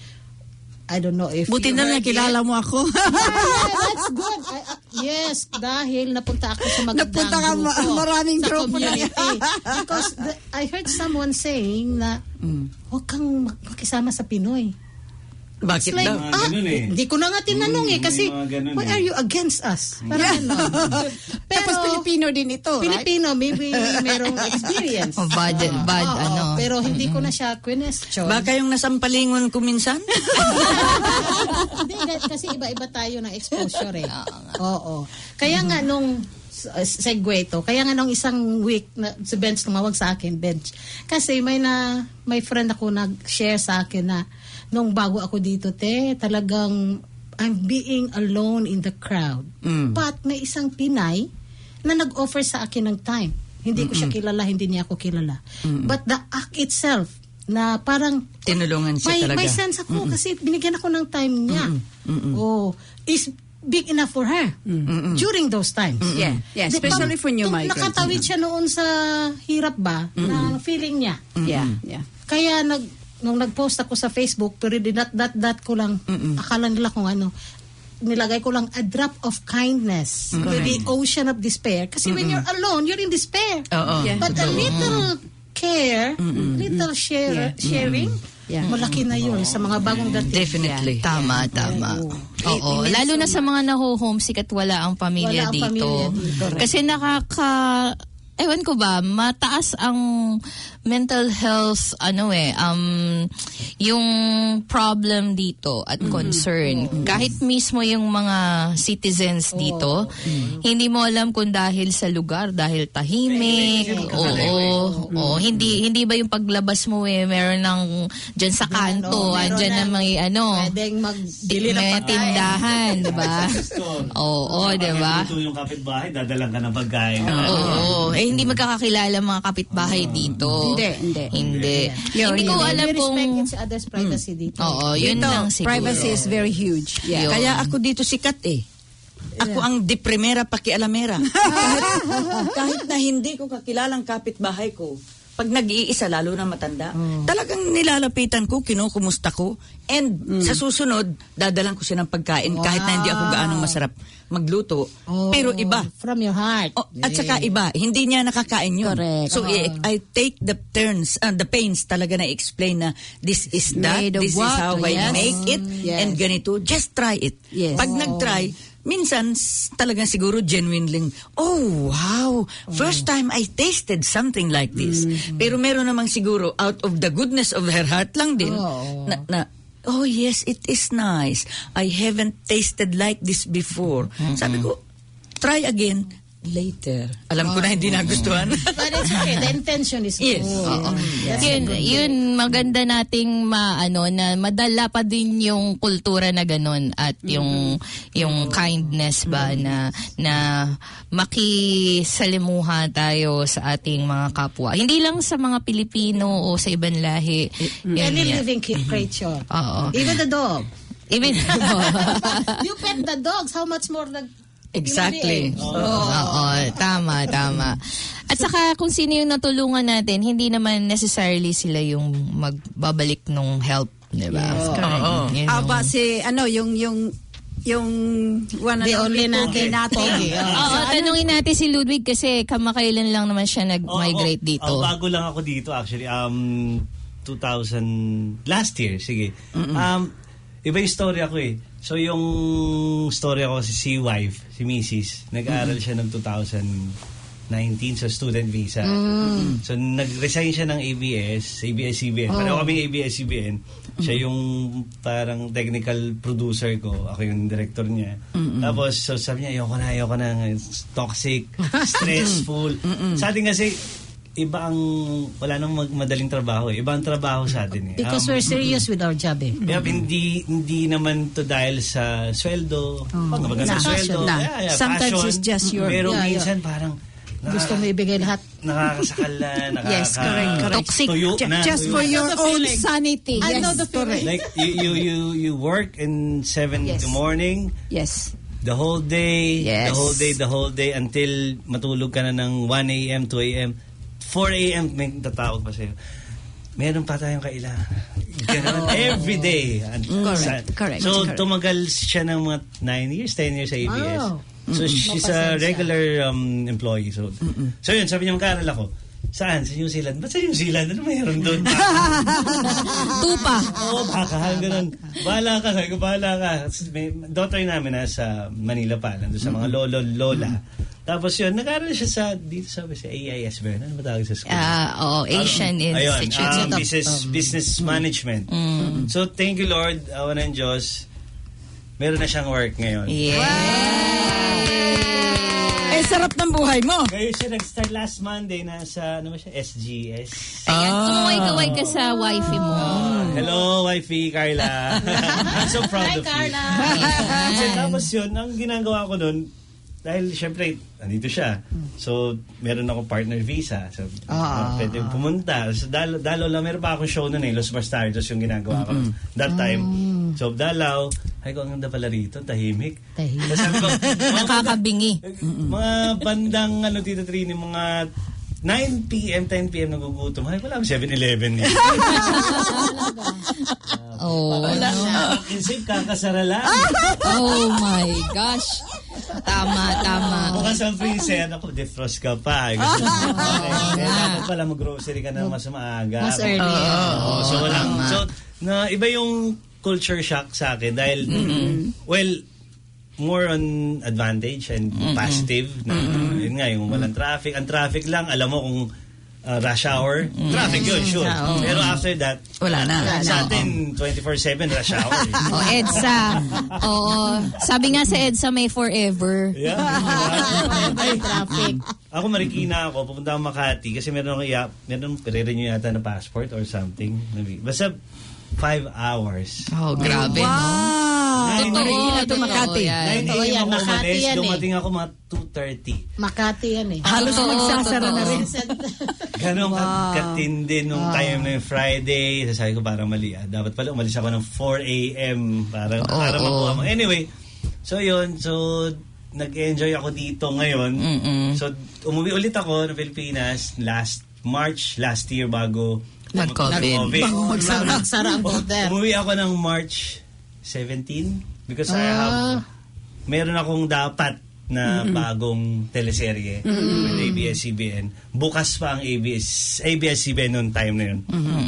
Speaker 6: I don't know if
Speaker 1: Buti na lang
Speaker 6: heard
Speaker 1: kilala
Speaker 6: yet.
Speaker 1: mo ako.
Speaker 6: Yeah, that's good. I, uh, yes, dahil napunta ako sa magandang
Speaker 1: Napunta ka ma-
Speaker 6: grupo
Speaker 1: maraming
Speaker 6: sa
Speaker 1: grupo na.
Speaker 6: Because the, I heard someone saying na huwag kang mak- makisama sa Pinoy. It's
Speaker 2: Bakit
Speaker 6: like,
Speaker 2: daw?
Speaker 6: Ah,
Speaker 3: eh.
Speaker 6: hindi ko na nga tinanong eh,
Speaker 3: Mm,
Speaker 6: kasi why
Speaker 3: eh.
Speaker 6: are you against us? Parang ganon. Pero,
Speaker 1: Tapos Pilipino din ito, right?
Speaker 6: Pilipino, maybe merong experience.
Speaker 4: Oh, bad, bad,
Speaker 6: Oo,
Speaker 4: ano.
Speaker 6: Pero hindi ko na siya question.
Speaker 2: Baka yung nasampalingon ko minsan?
Speaker 6: Hindi, kasi iba-iba tayo ng exposure eh. Oo. Kaya nga nung uh, segue to. Kaya nga nung isang week na si Bench tumawag sa akin, Bench. Kasi may na may friend ako nag-share sa akin na nung bago ako dito, te, talagang I'm being alone in the crowd. But may isang Pinay na nag-offer sa akin ng time. Hindi ko siya kilala, hindi niya ako kilala. But the act itself, na parang
Speaker 2: Tinulungan siya
Speaker 6: may,
Speaker 2: talaga.
Speaker 6: May sense ako kasi binigyan ako ng time niya. Oh, is big enough for her during those times.
Speaker 1: Yeah, yeah,
Speaker 6: Di-
Speaker 1: especially for new migrants.
Speaker 6: Nakatawid siya noon sa hirap ba na feeling niya.
Speaker 1: Yeah, yeah.
Speaker 6: Kaya nag nung nag-post ako sa Facebook pero dinat dat dat ko lang akala nila kung ano nilagay ko lang a drop of kindness. To the ocean of despair. Kasi when you're alone you're in despair.
Speaker 2: Oo.
Speaker 1: Yeah.
Speaker 6: but a little care little share, sharing
Speaker 1: Yeah.
Speaker 6: malaki na yun sa mga bagong dating.
Speaker 2: Definitely.
Speaker 4: Tama, tama. Oo,
Speaker 1: It- it
Speaker 4: lalo na sa mga naho-homesick at wala ang pamilya
Speaker 6: Wala ang
Speaker 4: dito.
Speaker 6: pamilya dito.
Speaker 4: Kasi nakaka ewan ko ba, mataas ang mental health ano eh um yung problem dito at concern. Kahit mismo yung mga citizens dito, hindi mo alam kung dahil sa lugar, dahil tahimik, oo, oo, hindi hindi ba yung paglabas mo eh meron ng diyan sa kanto, andyan na. may ano,
Speaker 6: pwedeng magbili ng
Speaker 4: tindahan, di ba? Oo, di ba?
Speaker 3: Yung kapitbahay, dadalang ka ng pagkain.
Speaker 4: Oo. Eh, hindi magkakakilala mga kapitbahay dito.
Speaker 1: Hindi, hindi.
Speaker 4: Hindi.
Speaker 1: Yun,
Speaker 4: Hindi ko
Speaker 1: yun.
Speaker 4: alam
Speaker 6: we
Speaker 4: kung...
Speaker 6: respect each other's privacy dito
Speaker 4: Oo, yun
Speaker 1: Dito,
Speaker 4: lang siguro.
Speaker 1: privacy is very huge. Yeah.
Speaker 4: Yun.
Speaker 2: Kaya ako dito sikat eh. Ako ang de primera pakialamera. kahit, kahit na hindi ko kakilalang kapitbahay ko, pag nag-iisa, lalo na matanda, talagang nilalapitan ko, kinukumusta ko, and sa susunod, dadalan ko siya ng pagkain kahit na hindi ako gaanong masarap magluto.
Speaker 6: Oh,
Speaker 2: Pero iba.
Speaker 6: from your heart
Speaker 2: Oh, at saka iba, hindi niya nakakain yun.
Speaker 6: Correct.
Speaker 2: So I, I take the turns, uh, the pains talaga na explain na this is that, this is
Speaker 1: what?
Speaker 2: how I
Speaker 1: Yes.
Speaker 2: make it,
Speaker 1: Yes.
Speaker 2: and ganito, just try it.
Speaker 1: Yes.
Speaker 2: Pag nag-try, minsan talagang siguro genuinely, oh wow, first time I tasted something like this. Pero meron namang siguro out of the goodness of her heart lang din na, na oh yes, it is nice. I haven't tasted like this before. Sabi ko, try again later. Alam ko na hindi nagustuhan.
Speaker 6: but it's okay the intention is
Speaker 2: Yes.
Speaker 6: good
Speaker 4: Oo.
Speaker 6: That's
Speaker 4: Yun, yun, maganda nating ma, ano, na madala pa din yung kultura na ganun at yung, yung kindness ba na, na makisalimuha tayo sa ating mga kapwa. Hindi lang sa mga Pilipino o sa ibang lahi. Yun
Speaker 6: any
Speaker 4: yan.
Speaker 6: living creature
Speaker 4: Oo.
Speaker 6: even the dog
Speaker 4: Even,
Speaker 6: you pet the dogs how much more the
Speaker 2: exactly.
Speaker 4: Oo, tama, tama. At saka kung sino yung natulungan natin, hindi naman necessarily sila yung magbabalik ng help, di ba?
Speaker 2: Oo.
Speaker 4: You
Speaker 1: Ah,
Speaker 4: know.
Speaker 1: ba si ano yung yung yung one and
Speaker 6: The only
Speaker 1: pogi
Speaker 6: natin. Pogi, oh.
Speaker 4: Oo, tanungin natin si Ludwig kasi kamakailan lang naman siya nag-migrate
Speaker 3: Oo,
Speaker 4: dito.
Speaker 3: oo, bago lang ako dito actually. Um, 2000, last year, sige. Um, iba yung story ako eh. So yung story ako si si wife, si Mrs. Nag-aaral siya ng 2019 sa student visa. So nag-resign siya ng ABS, ABS-CBN. Pareho kaming ABS-CBN. Siya yung parang technical producer ko. Ako yung director niya. Tapos so sabi niya, ayoko na, ayoko na. Toxic, stressful. Sa atin kasi, iba ang, wala nang mag- madaling trabaho eh. Iba ang trabaho sa atin eh.
Speaker 6: because
Speaker 3: Um,
Speaker 6: we're serious with our job eh
Speaker 3: Yep, hindi hindi naman to dahil sa sweldo. Pag maganda
Speaker 6: Na.
Speaker 3: sweldo.
Speaker 1: Na.
Speaker 3: Yeah, yeah,
Speaker 1: Sometimes
Speaker 3: passion.
Speaker 1: it's just your-
Speaker 3: Pero
Speaker 6: Yeah, yeah.
Speaker 3: minsan parang
Speaker 6: gusto mo ibigay lahat
Speaker 3: nakakasakal na, nakaka...
Speaker 1: Yes, correct, correct.
Speaker 4: Toxic.
Speaker 3: Tuyo na.
Speaker 1: just
Speaker 3: tuyo
Speaker 1: for
Speaker 3: na.
Speaker 1: your own
Speaker 6: feeling.
Speaker 1: sanity.
Speaker 6: I
Speaker 1: yes,
Speaker 6: know the feeling.
Speaker 1: correct.
Speaker 3: Like, you, you, you, you work in 7 in
Speaker 1: Yes.
Speaker 3: the morning,
Speaker 1: Yes.
Speaker 3: the whole day,
Speaker 1: Yes.
Speaker 3: the whole day, the whole day, until matulog ka na ng 1 a.m., 2 a.m., 4 a.m., may tatawag pa sa'yo. Meron pa tayong kailangan. Ganun, every day.
Speaker 1: Correct, correct,
Speaker 3: So,
Speaker 1: correct.
Speaker 3: tumagal siya ng mga 9 years, 10 years sa ABS.
Speaker 6: Wow.
Speaker 3: So, she's a regular um, employee. So, so yun, sabi niya, magkaaral ako. Saan? Sa New Zealand. Ba't sa New Zealand? Ano mayroon doon?
Speaker 4: Tupa.
Speaker 3: Oo, baka, ganun. Bahala ka, sabi ko, bahala ka. May daughter namin nasa Manila pa, nandun sa mga lolo, lola. Tapos yun, nag-aaral siya sa, dito sa, sa AIS ba? Ano ba tawag sa school?
Speaker 4: Ah, oo, Asian
Speaker 3: Ayun,
Speaker 4: Institute.
Speaker 3: um, business, business management. So, thank you Lord, awan ng Diyos. Meron na siyang work ngayon.
Speaker 4: Yeah.
Speaker 2: Sarap ng buhay mo.
Speaker 3: Kayo siya nag-start last Monday na sa, ano ba siya, SGS.
Speaker 4: Ayan, kumuhay-kaway ka sa wifi mo.
Speaker 3: Hello, wifey Carla. I'm so proud
Speaker 6: Hi,
Speaker 3: of
Speaker 6: Carla.
Speaker 3: you. Kasi tapos yun, ang ginagawa ko nun, dahil syempre, nandito siya. So, meron ako partner visa. So,
Speaker 1: Ah.
Speaker 3: pwede pumunta. So, dalo, dalo lang, meron pa akong show nun eh, Los Bastardos yung ginagawa ko. That time. So, dalaw, ay ko, ang ganda pala rito, tahimik.
Speaker 6: Tahimik.
Speaker 3: Sabi ko,
Speaker 4: Nakakabingi.
Speaker 3: mga bandang ano Tito Trini, mga 9 p.m., 10 p.m. nagugutom. Ay, wala akong 7-Eleven dito.
Speaker 4: Oh,
Speaker 3: Wala
Speaker 4: no.
Speaker 3: na. Insip, kakasara lang.
Speaker 4: oh my gosh. Tama, tama.
Speaker 3: Bukas ang freezer, ako, defrost ka pa. Gusto mo. Dapat pala mag-grocery ka na mas maaga.
Speaker 6: Mas early.
Speaker 3: Oo, so, walang, so, na, iba yung culture shock sa akin dahil, well, more on advantage and positive. Na, Yun nga, yung walang traffic. Ang traffic lang, alam mo kung uh, rush hour, traffic yun, sure. Pero after that,
Speaker 2: Wala na.
Speaker 3: sa atin, 24-7 rush hour. eh.
Speaker 4: Oh, EDSA. Oo. Sabi nga sa EDSA may forever.
Speaker 3: Yeah.
Speaker 6: Ay, traffic.
Speaker 3: Ako Marikina ako, pupunta ako Makati kasi meron ako iya, meron re-renew yata na passport or something. Basta five hours.
Speaker 4: Oh, grabe. no?
Speaker 1: Wow!
Speaker 3: Nine-
Speaker 4: Totoo,
Speaker 2: to
Speaker 4: totoo
Speaker 2: Makati.
Speaker 4: yan.
Speaker 3: 9
Speaker 6: Totoo
Speaker 3: a.m. ako
Speaker 6: Makati
Speaker 3: umalis,
Speaker 6: yan eh.
Speaker 3: dumating ako mga 2.30.
Speaker 6: Makati yan eh.
Speaker 2: Halos
Speaker 4: Totoo,
Speaker 2: magsasara na rin.
Speaker 3: Ganon wow. katindi nung time na yung Friday. Sasabi ko parang mali. Ah. Dapat pala umalis ako ng 4 a.m. para, para makuha mo. Anyway, so yun. So, nag-enjoy ako dito ngayon.
Speaker 4: Mm-mm.
Speaker 3: So, umuwi ulit ako ng Pilipinas last March, last year bago
Speaker 4: Mag-COVID.
Speaker 3: mag-COVID.
Speaker 6: Magsara magsara ang border.
Speaker 3: Umuwi ako ng March 17 because I
Speaker 6: Ah.
Speaker 3: have meron akong dapat na bagong teleserye with ABS-CBN. Bukas pa ang ABS, ABS-CBN noong time na yun.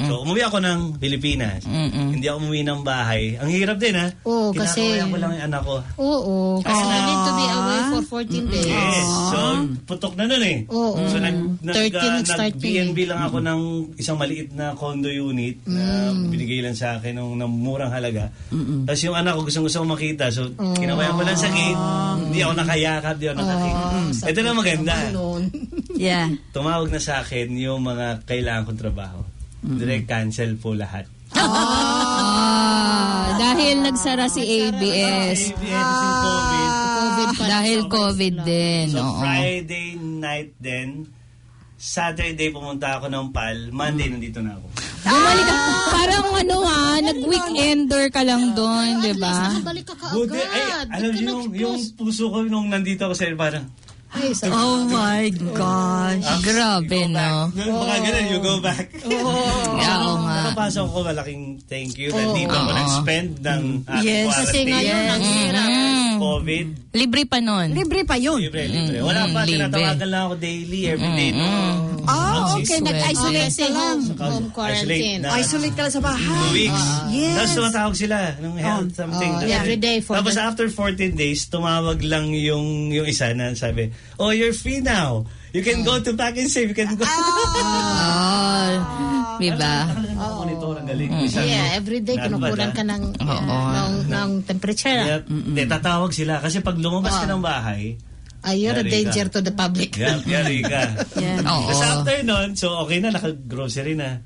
Speaker 3: So, umuwi ako ng Pilipinas. Hindi ako umuwi ng bahay. Ang hirap din, ha?
Speaker 6: Oo, kasi-
Speaker 3: Kinakawayan ko lang yung anak ko.
Speaker 6: Oo, kasi you need to be away for 14 days.
Speaker 3: Yes. So, putok na nun eh.
Speaker 6: Oo.
Speaker 3: So, nag, nag,
Speaker 6: 13
Speaker 3: uh,
Speaker 6: nag-start
Speaker 3: nag-BNB
Speaker 6: eh.
Speaker 3: lang ako ng isang maliit na condo unit na
Speaker 6: Mm.
Speaker 3: binigay lang sa akin ng, ng murang halaga. Tapos yung anak ko gustong gusto ko makita. So, kinawayan ko lang sa gate. Hindi ako nakayakap, hindi ako nakakita. Ito na maganda.
Speaker 2: Yeah.
Speaker 3: Tumawag na sa akin yung mga kailangan kong trabaho. Direct cancel po lahat.
Speaker 4: Ah, dahil nagsara si ABS.
Speaker 3: ABS yung COVID.
Speaker 6: COVID pa.
Speaker 4: Dahil COVID din.
Speaker 3: So,
Speaker 4: Oo.
Speaker 3: Friday night din. Saturday pumunta ako ng PAL. Monday nandito na ako.
Speaker 4: Bumalik ka. Parang ano ha, nag-weekender ka lang doon, di ba?
Speaker 6: Balik ka
Speaker 3: Buti,
Speaker 6: kaagad.
Speaker 3: ay, alam niyo, yung, yung puso ko nung nandito ako sa parang,
Speaker 6: Ay,
Speaker 2: Oh my gosh.
Speaker 4: Grabe, no?
Speaker 3: Baka ganun, you go back.
Speaker 4: Yeah, oo nga.
Speaker 3: Nakapasok ko, malaking thank you. Nandito ako nag-spend ng aking
Speaker 2: Yes.
Speaker 6: Kasi
Speaker 3: quarantine.
Speaker 6: ngayon, ang hirap.
Speaker 3: COVID.
Speaker 4: Libre pa nun.
Speaker 1: Libre pa yun.
Speaker 3: Libre, libre. Wala pa,
Speaker 4: libre.
Speaker 3: tinatawagan lang ako daily, everyday. No?
Speaker 1: Oh, okay. Nag-isolate ka lang.
Speaker 6: home, quarantine.
Speaker 3: na-
Speaker 1: Isolate ka lang sa
Speaker 3: Two
Speaker 1: bahay.
Speaker 3: weeks.
Speaker 1: Yes.
Speaker 3: Tapos tumatawag sila ng health something.
Speaker 6: oh,
Speaker 3: Tapos-
Speaker 6: every day for
Speaker 3: Tapos
Speaker 6: the-
Speaker 3: after 14 days, tumawag lang yung yung isa na sabi, Oh, you're free now. You can go to back and save. You can go.
Speaker 4: Oh, di ba?
Speaker 3: Nakalagay na monitor ang galing. Isa,
Speaker 6: Yeah,
Speaker 3: no?
Speaker 6: every day
Speaker 3: Nadbad,
Speaker 6: kinukulan ka ng,
Speaker 4: Oo.
Speaker 6: ng, ng temperature.
Speaker 3: Kaya, hindi, tatawag sila. Kasi pag lumabas ka ng bahay,
Speaker 6: Ay, you're a danger to the public.
Speaker 3: yan, yari ka.
Speaker 1: Yeah.
Speaker 4: Oo.
Speaker 3: Tapos after nun, so okay na, naka-grocery na.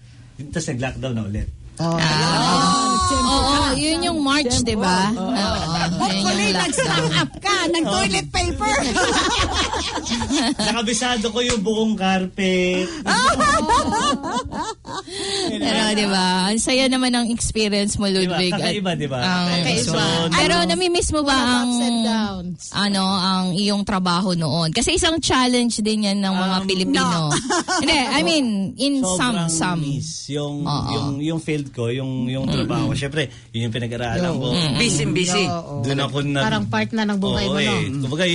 Speaker 3: Tapos nag-lockdown na ulit.
Speaker 6: Oh.
Speaker 4: Oo, yun yung March, di ba? Oo,
Speaker 1: Hopefully, nag-stock up ka ng toilet paper.
Speaker 3: Nakabisado ko yung buong carpet.
Speaker 4: Pero, di ba? Ang saya naman ng experience mo,
Speaker 3: Diba?
Speaker 4: Ludwig. at
Speaker 3: Kakaiba, di ba? Kakaiba.
Speaker 6: Kakaiba.
Speaker 3: So,
Speaker 4: Pero namimiss mo ba ang ano ang iyong trabaho noon? Kasi isang challenge din yan ng mga
Speaker 3: Um,
Speaker 4: Pilipino. Hindi, I mean in some
Speaker 3: sobrang
Speaker 4: some.
Speaker 3: miss yung,
Speaker 4: Oo.
Speaker 3: yung, yung field ko, yung, yung trabaho. Siyempre, yun yung pinag-aralan ko.
Speaker 2: Busy, busy.
Speaker 6: Oo.
Speaker 3: Doon ako nag...
Speaker 6: Parang part na ng buhay mo, no?
Speaker 3: eh. Kumbaga,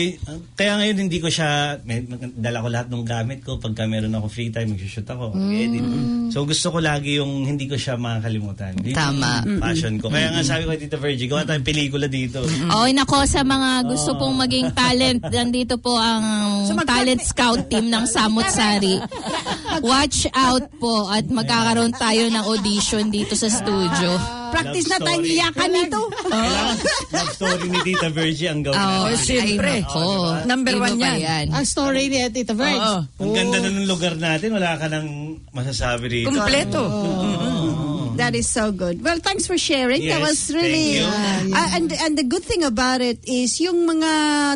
Speaker 3: kaya ngayon hindi ko siya, may, dala ko lahat ng gamit ko. Pagka meron ako free time, mag-shoot ako, mag-edit. So gusto ko lagi yung hindi ko siya makakalimutan. Yun
Speaker 4: Tama.
Speaker 3: yung passion ko. Kaya nga sabi ko kay Tito Virgie, gawa tayong pelikula dito.
Speaker 4: Oh, nako sa mga gusto pong maging talent, nandito po ang talent scout team ng Samot Sari. Watch out po at magkakaroon tayo ng audition dito sa studio.
Speaker 1: Practice na tayong
Speaker 3: story.
Speaker 1: iyakan nito.
Speaker 3: Kailangan love story ni Tita Virgie ang gawin
Speaker 4: Oh,
Speaker 3: natin.
Speaker 2: siyempre.
Speaker 4: Ay, nako.
Speaker 2: Number one yan.
Speaker 6: Ang story ni Tita Verge.
Speaker 2: Oo.
Speaker 3: Ang ganda na ng lugar natin, wala ka nang masasabi rito.
Speaker 2: Kompleto.
Speaker 1: That is so good. Well, thanks for sharing. that was
Speaker 3: Yes,
Speaker 1: really
Speaker 3: thank you.
Speaker 1: Uh, and and the good thing about it is yung mga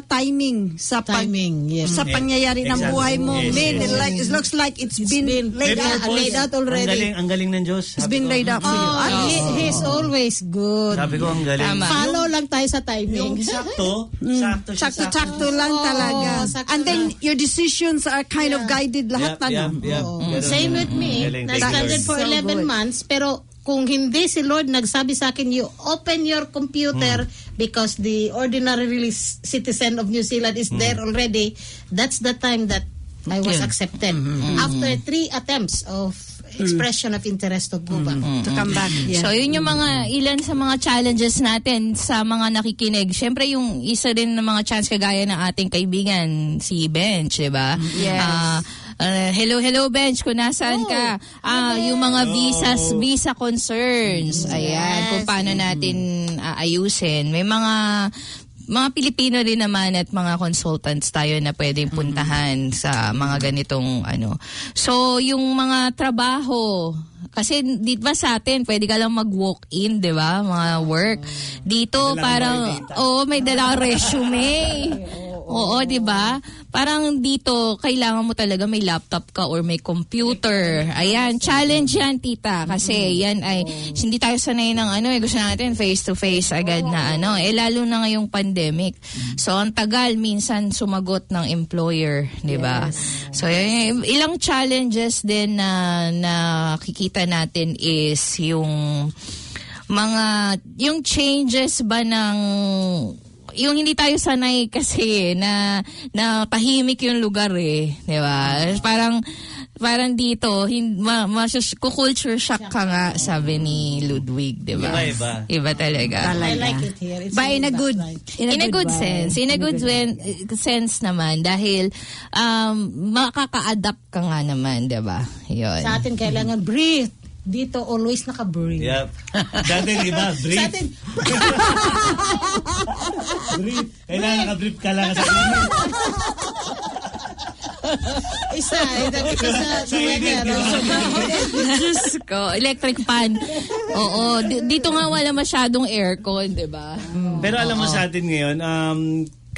Speaker 1: timing sa pag-
Speaker 6: Timing, yes.
Speaker 1: sa pangyayari ng
Speaker 3: Exactly.
Speaker 1: buhay mo.
Speaker 3: Yes,
Speaker 1: Man,
Speaker 3: yes,
Speaker 1: it, like, it looks like it's been,
Speaker 6: been
Speaker 1: laid out.
Speaker 6: laid out already.
Speaker 3: Ang galing, ang galing ng Diyos.
Speaker 1: It's been
Speaker 3: ko.
Speaker 1: laid out for you.
Speaker 6: Oh,
Speaker 1: At
Speaker 6: he, he's always good.
Speaker 3: Sabi ko, ang galing.
Speaker 4: Tama.
Speaker 6: Follow lang tayo sa
Speaker 3: Yung
Speaker 6: timing.
Speaker 3: sakto, sakto siya.
Speaker 1: sakto-sakto lang talaga.
Speaker 6: sakto
Speaker 1: And then
Speaker 6: lang.
Speaker 1: your decisions are kind of guided lahat
Speaker 3: Yep,
Speaker 1: na.
Speaker 3: yep,
Speaker 1: no?
Speaker 3: yep. Ganun.
Speaker 6: Same with me.
Speaker 3: Galing,
Speaker 6: Na-stranded for
Speaker 1: So
Speaker 6: 11
Speaker 1: good.
Speaker 6: months, pero kung hindi si Lord nagsabi sa akin, you open your computer because the ordinary release citizen of New Zealand is there already, that's the time that I was
Speaker 2: Yeah.
Speaker 6: accepted. After three attempts of expression of interest to go back.
Speaker 1: To come back. Yeah.
Speaker 4: So, yun yung mga ilan sa mga challenges natin sa mga nakikinig. Siyempre, yung isa din ng mga chance kagaya ng ating kaibigan, si Bench, di ba?
Speaker 1: Yes.
Speaker 4: Ah, ah, hello, hello, Bench, kung nasaan ka. Ah, yung mga visas, visa concerns. Ayan, kung paano natin aayusin. May mga mga Pilipino rin naman at mga consultants tayo na pwedeng puntahan sa mga ganitong ano. So, yung mga trabaho, kasi di ba sa atin, pwede ka lang mag-walk-in, di ba? Mga work. Dito,
Speaker 3: May dalang
Speaker 4: parang, oo, may dalang resume. Oo, di ba? Parang dito, kailangan mo talaga may laptop ka or may computer. Ayan, challenge yan, tita. Kasi yan ay, hindi tayo sanay ng ano, eh, gusto natin face-to-face agad na ano. Eh, lalo na ngayong pandemic. So, ang tagal minsan sumagot ng employer, di ba? So, yan, ilang challenges din na nakikita natin is yung mga, yung changes ba ng yung hindi tayo sanay kasi na na tahimik yung lugar eh, 'di ba? Parang parang dito hin, ma, ma, culture shock ka nga sabi ni Ludwig, 'di ba?
Speaker 3: Iba-iba.
Speaker 4: Iba talaga.
Speaker 6: I like it here. It's
Speaker 1: But in a good,
Speaker 6: right?
Speaker 4: In, a good,
Speaker 1: way.
Speaker 4: sense. In a good wen- sense naman dahil um, makaka-adapt ka nga naman, 'di ba? 'Yun.
Speaker 6: Sa atin kailangan breathe. Dito always naka-breathe.
Speaker 3: Yep. Dati, di ba?
Speaker 6: Sa
Speaker 3: Brief.
Speaker 6: atin,
Speaker 3: Brief. Kailangan naka-brief ka lang sa inyo.
Speaker 6: isa, ito, sa, sa weather.
Speaker 4: Diyos ko, electric fan. Oo, di- dito nga wala masyadong aircon, 'di ba?
Speaker 3: Pero alam mo sa atin ngayon, um,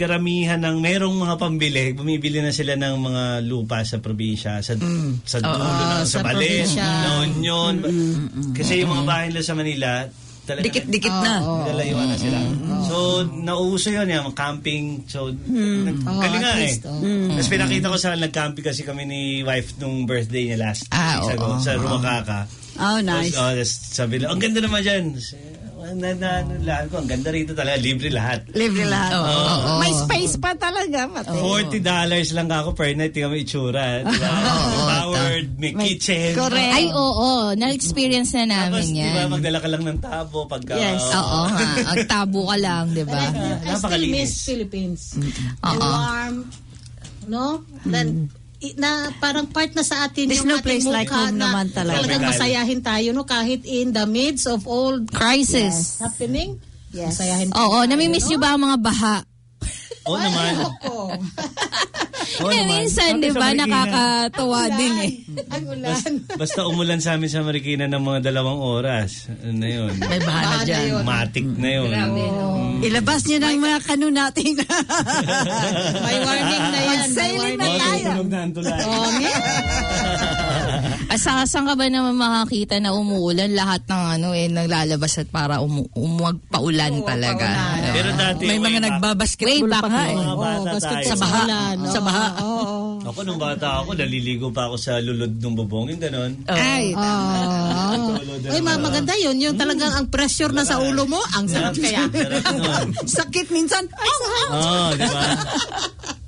Speaker 3: karamihan ng merong mga pambili, bumibili na sila ng mga lupa sa probinsya, sa sa dulo ng sa,
Speaker 6: sa
Speaker 3: Balit,
Speaker 6: probinsya.
Speaker 3: na Union. Kasi yung mga bahay nila sa Manila, talaga
Speaker 2: Dikit-dikit na.
Speaker 3: Nilalayuan na sila. So, nauso yun, yung camping. So, nagkali nga
Speaker 6: at
Speaker 3: eh.
Speaker 6: least, oh.
Speaker 3: Tapos pinakita ko sa nag-camping kasi kami ni wife nung birthday niya last
Speaker 4: Ah,
Speaker 3: weeks ago
Speaker 4: oo.
Speaker 3: sa Rumakaka.
Speaker 1: Oh, nice.
Speaker 3: Tapos, oh, sabi nila, ang ganda naman dyan. Na, na, na, lahat ko, ang ganda rito talaga, libre lahat.
Speaker 1: Libre lahat.
Speaker 4: Oo, oo.
Speaker 1: May space pa talaga. Pati.
Speaker 3: $40 lang ako per night, tingnan mo itsura. Diba? Powered, may
Speaker 1: May-
Speaker 3: kitchen.
Speaker 1: Correct.
Speaker 4: Ay, oo. Na-experience na
Speaker 3: Tapos,
Speaker 4: namin
Speaker 3: diba,
Speaker 4: yan.
Speaker 3: magdala ka lang ng tabo pagka...
Speaker 1: Yes.
Speaker 4: Oo nga. Ang tabo ka lang, di ba?
Speaker 6: I still miss Philippines. The
Speaker 4: Oo.
Speaker 6: warm, no? Then, i- na parang part na sa atin
Speaker 1: There's
Speaker 6: yung
Speaker 1: no
Speaker 6: ating
Speaker 1: place like home
Speaker 6: na
Speaker 1: naman talaga.
Speaker 6: Talagang masayahin tayo, no? Kahit in the midst of all
Speaker 4: Crisis.
Speaker 6: happening,
Speaker 1: Yes.
Speaker 6: masayahin
Speaker 4: Oo, namimiss nyo ba ang mga baha?
Speaker 3: Oo naman.
Speaker 4: Eh, minsan, di ba,
Speaker 3: Marikina,
Speaker 4: nakakatawa din eh.
Speaker 6: Ang ulan.
Speaker 3: Basta umulan sa amin sa Marikina ng mga dalawang oras. Ano na yun?
Speaker 2: May Bahana dyan.
Speaker 6: yun.
Speaker 3: Matic na yun.
Speaker 1: Ilabas niyo ng mga kanu natin.
Speaker 6: May warning na yan.
Speaker 1: Mag-sailing na tayo.
Speaker 6: Oh, nga.
Speaker 4: Ah, sa, saan ka ba naman makakita na umuulan? Lahat ng ano eh, naglalabas at para umu, umagpaulan talaga.
Speaker 6: paulan.
Speaker 3: Pero dati,
Speaker 2: May mga nagbabasketball pa nga
Speaker 4: na.
Speaker 2: eh.
Speaker 3: mga bata tayo.
Speaker 2: Sa baha. Sa baha.
Speaker 6: Oo.
Speaker 3: Ako nung bata ako, naliligo pa ako sa lulod ng bubong. Yung ganon.
Speaker 4: Ay,
Speaker 6: Ah.
Speaker 3: Tulod na
Speaker 6: Ay, ma- maganda yun. Yung talagang ang pressure na sa ulo mo, ang sarap kaya.
Speaker 3: Sarap nun.
Speaker 1: Sakit minsan. Ay,
Speaker 3: Oo, di ba?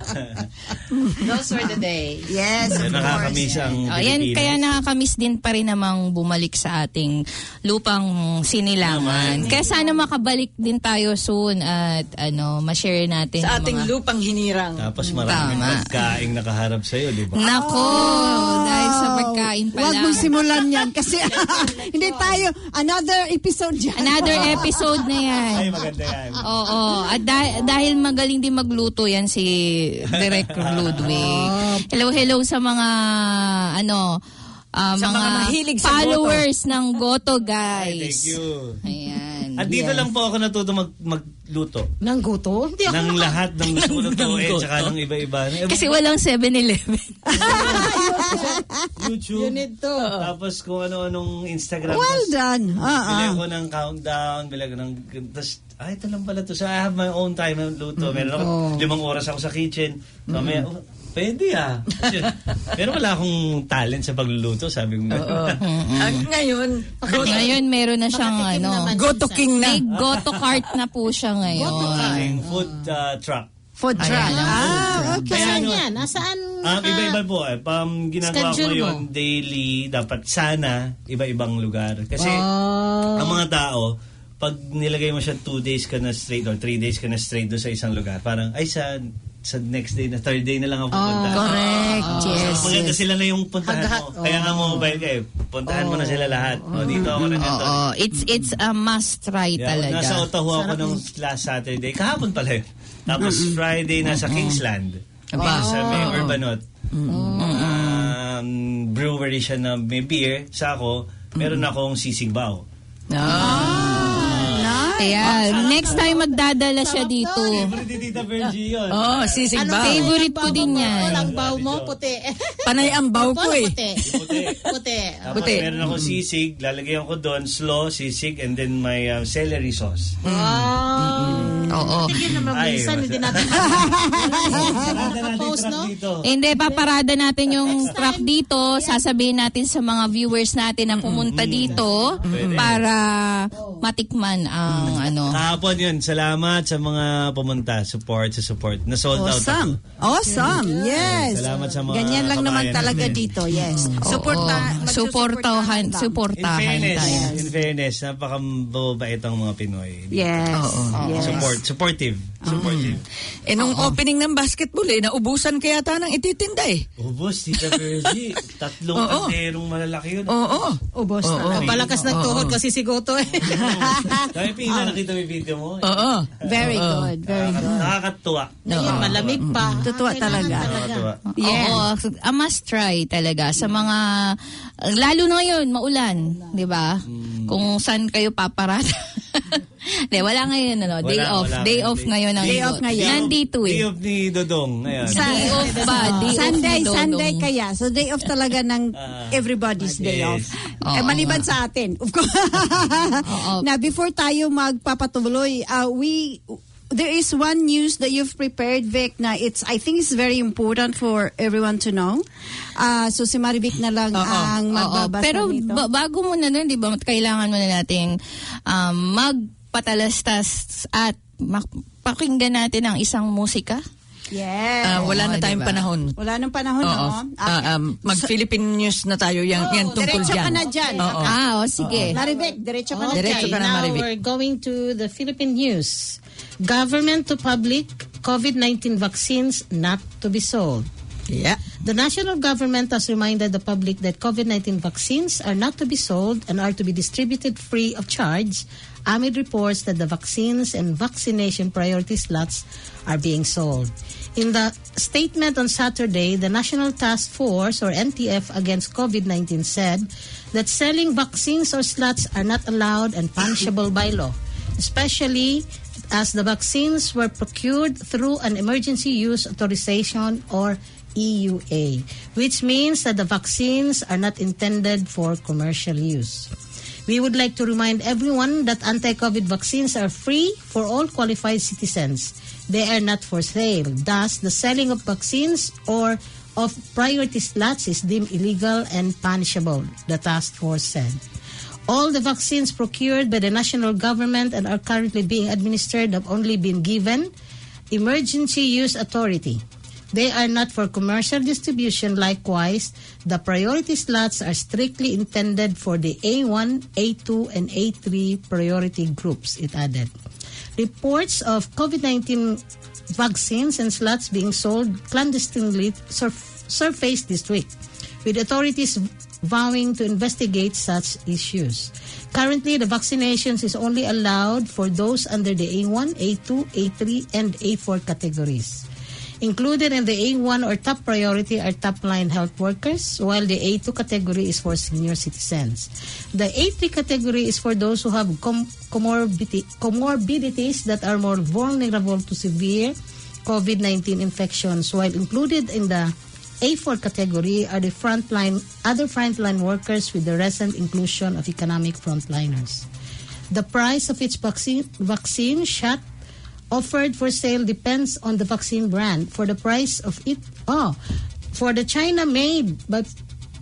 Speaker 4: Those were the days.
Speaker 1: Yes, of
Speaker 3: nakakamiss
Speaker 1: course.
Speaker 3: ang
Speaker 4: Oh, yan,
Speaker 3: Pilipinas.
Speaker 4: kaya nakakamiss din pa rin namang bumalik sa ating lupang sinilangan. Kaya sana makabalik din tayo soon at ano, ma-share natin
Speaker 2: Sa
Speaker 4: ang
Speaker 2: ating
Speaker 4: mga...
Speaker 2: lupang hinirang.
Speaker 3: Tapos maraming
Speaker 4: Tama.
Speaker 3: pagkaing nakaharap sa'yo, di ba?
Speaker 4: Nako, dahil sa pagkain pa
Speaker 1: Huwag
Speaker 4: lang.
Speaker 1: mong simulan yan kasi hindi tayo, another episode dyan.
Speaker 4: Another episode na yan.
Speaker 3: Ay, maganda yan.
Speaker 4: Oo. At dah- dahil magaling din magluto yan si Direk Ludwig. Hello, hello sa mga ano ah,
Speaker 2: Sa mga mahilig sa
Speaker 4: followers ng Goto
Speaker 3: Ay,
Speaker 4: guys.
Speaker 3: thank you.
Speaker 4: Ayan.
Speaker 3: At dito lang po ako natuto mag magluto.
Speaker 6: Nang guto? Hindi ako
Speaker 3: ng lahat ng gusto ko lutuin,
Speaker 2: Ng
Speaker 3: tsaka ng iba-iba.
Speaker 4: Kasi walang 7-Eleven.
Speaker 3: YouTube.
Speaker 6: You need to.
Speaker 3: Tapos kung ano-anong Instagram.
Speaker 1: Well done. Ah,
Speaker 3: Bili
Speaker 1: ah.
Speaker 3: ako ng countdown, bili ako ng... Tapos, ay, ito lang pala to. So, I have my own time ng luto. Meron ako, limang oras ako sa kitchen. So, may, oh, pwede ah. Kasi, pero wala akong talent sa pagluluto, sabi ko.
Speaker 2: Ang ngayon,
Speaker 4: ngayon meron na siyang ano.
Speaker 2: go to king na.
Speaker 4: May Goto cart na po siya ngayon.
Speaker 3: Ang food uh, truck.
Speaker 1: Food truck. Ah, okay.
Speaker 3: Kaya
Speaker 6: Saan
Speaker 3: ano,
Speaker 6: yan? Nasaan?
Speaker 3: Um, iba-iba po. Eh. Pam, ginagawa ko
Speaker 6: Schedule mo?
Speaker 3: yun daily. Dapat sana iba-ibang lugar. Kasi
Speaker 6: Oh.
Speaker 3: ang mga tao, pag nilagay mo siya two days ka na straight or three days ka na straight doon sa isang lugar, parang, ay, sa sa next day na third day na lang ako pupunta.
Speaker 1: Correct. Yes.
Speaker 3: So, maganda sila na yung puntahan
Speaker 6: Haghat,
Speaker 3: mo. Kaya nga mobile ka eh. Puntahan mo na sila lahat. O, dito ako na ganito.
Speaker 4: Oo, it's it's a must try
Speaker 3: Yeah,
Speaker 4: talaga.
Speaker 3: nasa Otahu ako nung last Saturday. Kahapon pala yun. Tapos Friday nasa Kingsland.
Speaker 2: Aba.
Speaker 3: Sa may Urbanot. Um, brewery siya na may beer. Sa ako, meron akong sisigbaw.
Speaker 4: Kaya next time magdadala siya dito.
Speaker 3: Favorite ni Tita Virgie yun.
Speaker 2: Oh, sisig ba?
Speaker 4: Favorite ko din yan.
Speaker 6: Walang baw mo, puti.
Speaker 2: Panay ang baw ko eh.
Speaker 6: Puti.
Speaker 3: Puti.
Speaker 6: Puti.
Speaker 3: Tapos
Speaker 2: Puti.
Speaker 3: meron ako sisig, lalagyan ko doon, slow, sisig, and then may uh, celery sauce.
Speaker 6: Wow.
Speaker 4: Oo.
Speaker 6: Hindi naman
Speaker 3: Ay,
Speaker 6: minsan, hindi natin Nakapost, no?
Speaker 4: Hindi, paparada natin yung truck dito. Sasabihin natin sa mga viewers natin na pumunta dito para matikman ang ano.
Speaker 3: Kahapon yun, salamat sa mga pumunta, support, sa support. Na-sold out
Speaker 1: Awesome. Awesome. Yes.
Speaker 3: Salamat sa mga
Speaker 1: Ganyan lang naman talaga
Speaker 3: natin.
Speaker 1: dito. Yes.
Speaker 4: Oo.
Speaker 1: Supporta,
Speaker 4: Suportahan,
Speaker 1: lang.
Speaker 3: In
Speaker 4: suportahan
Speaker 3: fairness,
Speaker 4: tayo.
Speaker 3: in fairness, napakababait ang mga Pinoy.
Speaker 1: Yes. yes.
Speaker 3: Support, supportive. Supportive.
Speaker 2: Eh, nung opening ng basketball eh, naubusan kaya ta ng ititinda eh.
Speaker 3: Ubus, Tita Virgie. Tatlong
Speaker 2: Oo.
Speaker 3: kanderong malalaki yun.
Speaker 2: Oo.
Speaker 1: Ubos
Speaker 2: Oo.
Speaker 1: talaga.
Speaker 6: Palakas nagtuhod kasi si Goto eh.
Speaker 3: Dahil pila, nakita mo yung video mo.
Speaker 2: Oo.
Speaker 1: Very good. Very good.
Speaker 3: Nakakatuwa.
Speaker 6: Ayun, malamig pa.
Speaker 1: Totoo
Speaker 6: Kailangan
Speaker 1: talaga.
Speaker 3: Nakakatuwa.
Speaker 1: Yes.
Speaker 4: Oo, a must try talaga sa mga lalo na ngayon maulan, 'di ba?
Speaker 3: Hmm.
Speaker 4: Kung saan kayo paparada. Hindi, wala ngayon ano, day
Speaker 3: Wala,
Speaker 4: off.
Speaker 3: wala
Speaker 4: day off ngayon ang
Speaker 1: Day off ngayon.
Speaker 4: Nandito
Speaker 3: Day
Speaker 4: eh.
Speaker 3: off ni Dodong. Ngayon.
Speaker 1: Sa-
Speaker 4: Day off ba? Day off
Speaker 1: Sunday,
Speaker 4: ni Dodong.
Speaker 1: Sunday kaya. So day off talaga ng
Speaker 3: Ah,
Speaker 1: everybody's day off.
Speaker 3: yes.
Speaker 1: Eh, maliban sa atin. Of course. na before tayo magpapatuloy, uh, we there is one news that you've prepared, Vic, na it's, I think it's very important for everyone to know. Uh, so si Marivic na lang ang
Speaker 4: Oo,
Speaker 1: magbabasa
Speaker 4: pero
Speaker 1: nito.
Speaker 4: ba- bago mo na nun, di ba, kailangan mo na nating um, magpatalastas at pakinggan natin ang isang musika.
Speaker 1: Yes.
Speaker 2: Ah, wala na
Speaker 4: Oo,
Speaker 2: tayong
Speaker 4: diba?
Speaker 2: panahon.
Speaker 1: Wala nang panahon,
Speaker 2: Oo.
Speaker 1: no?
Speaker 2: Ah, um, Mag-Philippine news na tayo yan, yan tungkol
Speaker 1: diretso
Speaker 2: dyan.
Speaker 1: ka na dyan.
Speaker 2: Oo.
Speaker 4: Ah, o sige.
Speaker 1: Marivic, diretso ka na
Speaker 2: Diretso
Speaker 1: dyan.
Speaker 2: ka na,
Speaker 6: now
Speaker 2: Marivic.
Speaker 6: we're going to the Philippine news. Government to public, COVID-19 vaccines not to be sold.
Speaker 2: Yeah.
Speaker 6: The national government has reminded the public that COVID-19 vaccines are not to be sold and are to be distributed free of charge amid reports that the vaccines and vaccination priority slots are being sold. In the statement on Saturday, the National Task Force or NTF against COVID-19 said that selling vaccines or slots are not allowed and punishable by law, especially as the vaccines were procured through an emergency use authorization or EUA, which means that the vaccines are not intended for commercial use. We would like to remind everyone that anti-COVID vaccines are free for all qualified citizens. They are not for sale. Thus, the selling of vaccines or of priority slots is deemed illegal and punishable, the task force said. All the vaccines procured by the national government and are currently being administered have only been given emergency use authority. They are not for commercial distribution. Likewise, the priority slots are strictly intended for the A1, A2, and A3 priority groups, it added. Reports of COVID-19 vaccines and slots being sold clandestinely surf- surfaced this week, with authorities vowing to investigate such issues. Currently, the vaccinations is only allowed for those under the A1, A2, A3, and A4 categories. Included in the A1 or top priority are top-line health workers, while the A2 category is for senior citizens. The A3 category is for those who have com- comorbidi- comorbidities that are more vulnerable to severe COVID-19 infections, while included in the A4 category are the frontline, other frontline workers with the recent inclusion of economic frontliners. The price of each vaccine, vaccine shot offered for sale depends on the vaccine brand. For the price of it, oh, for the China-made but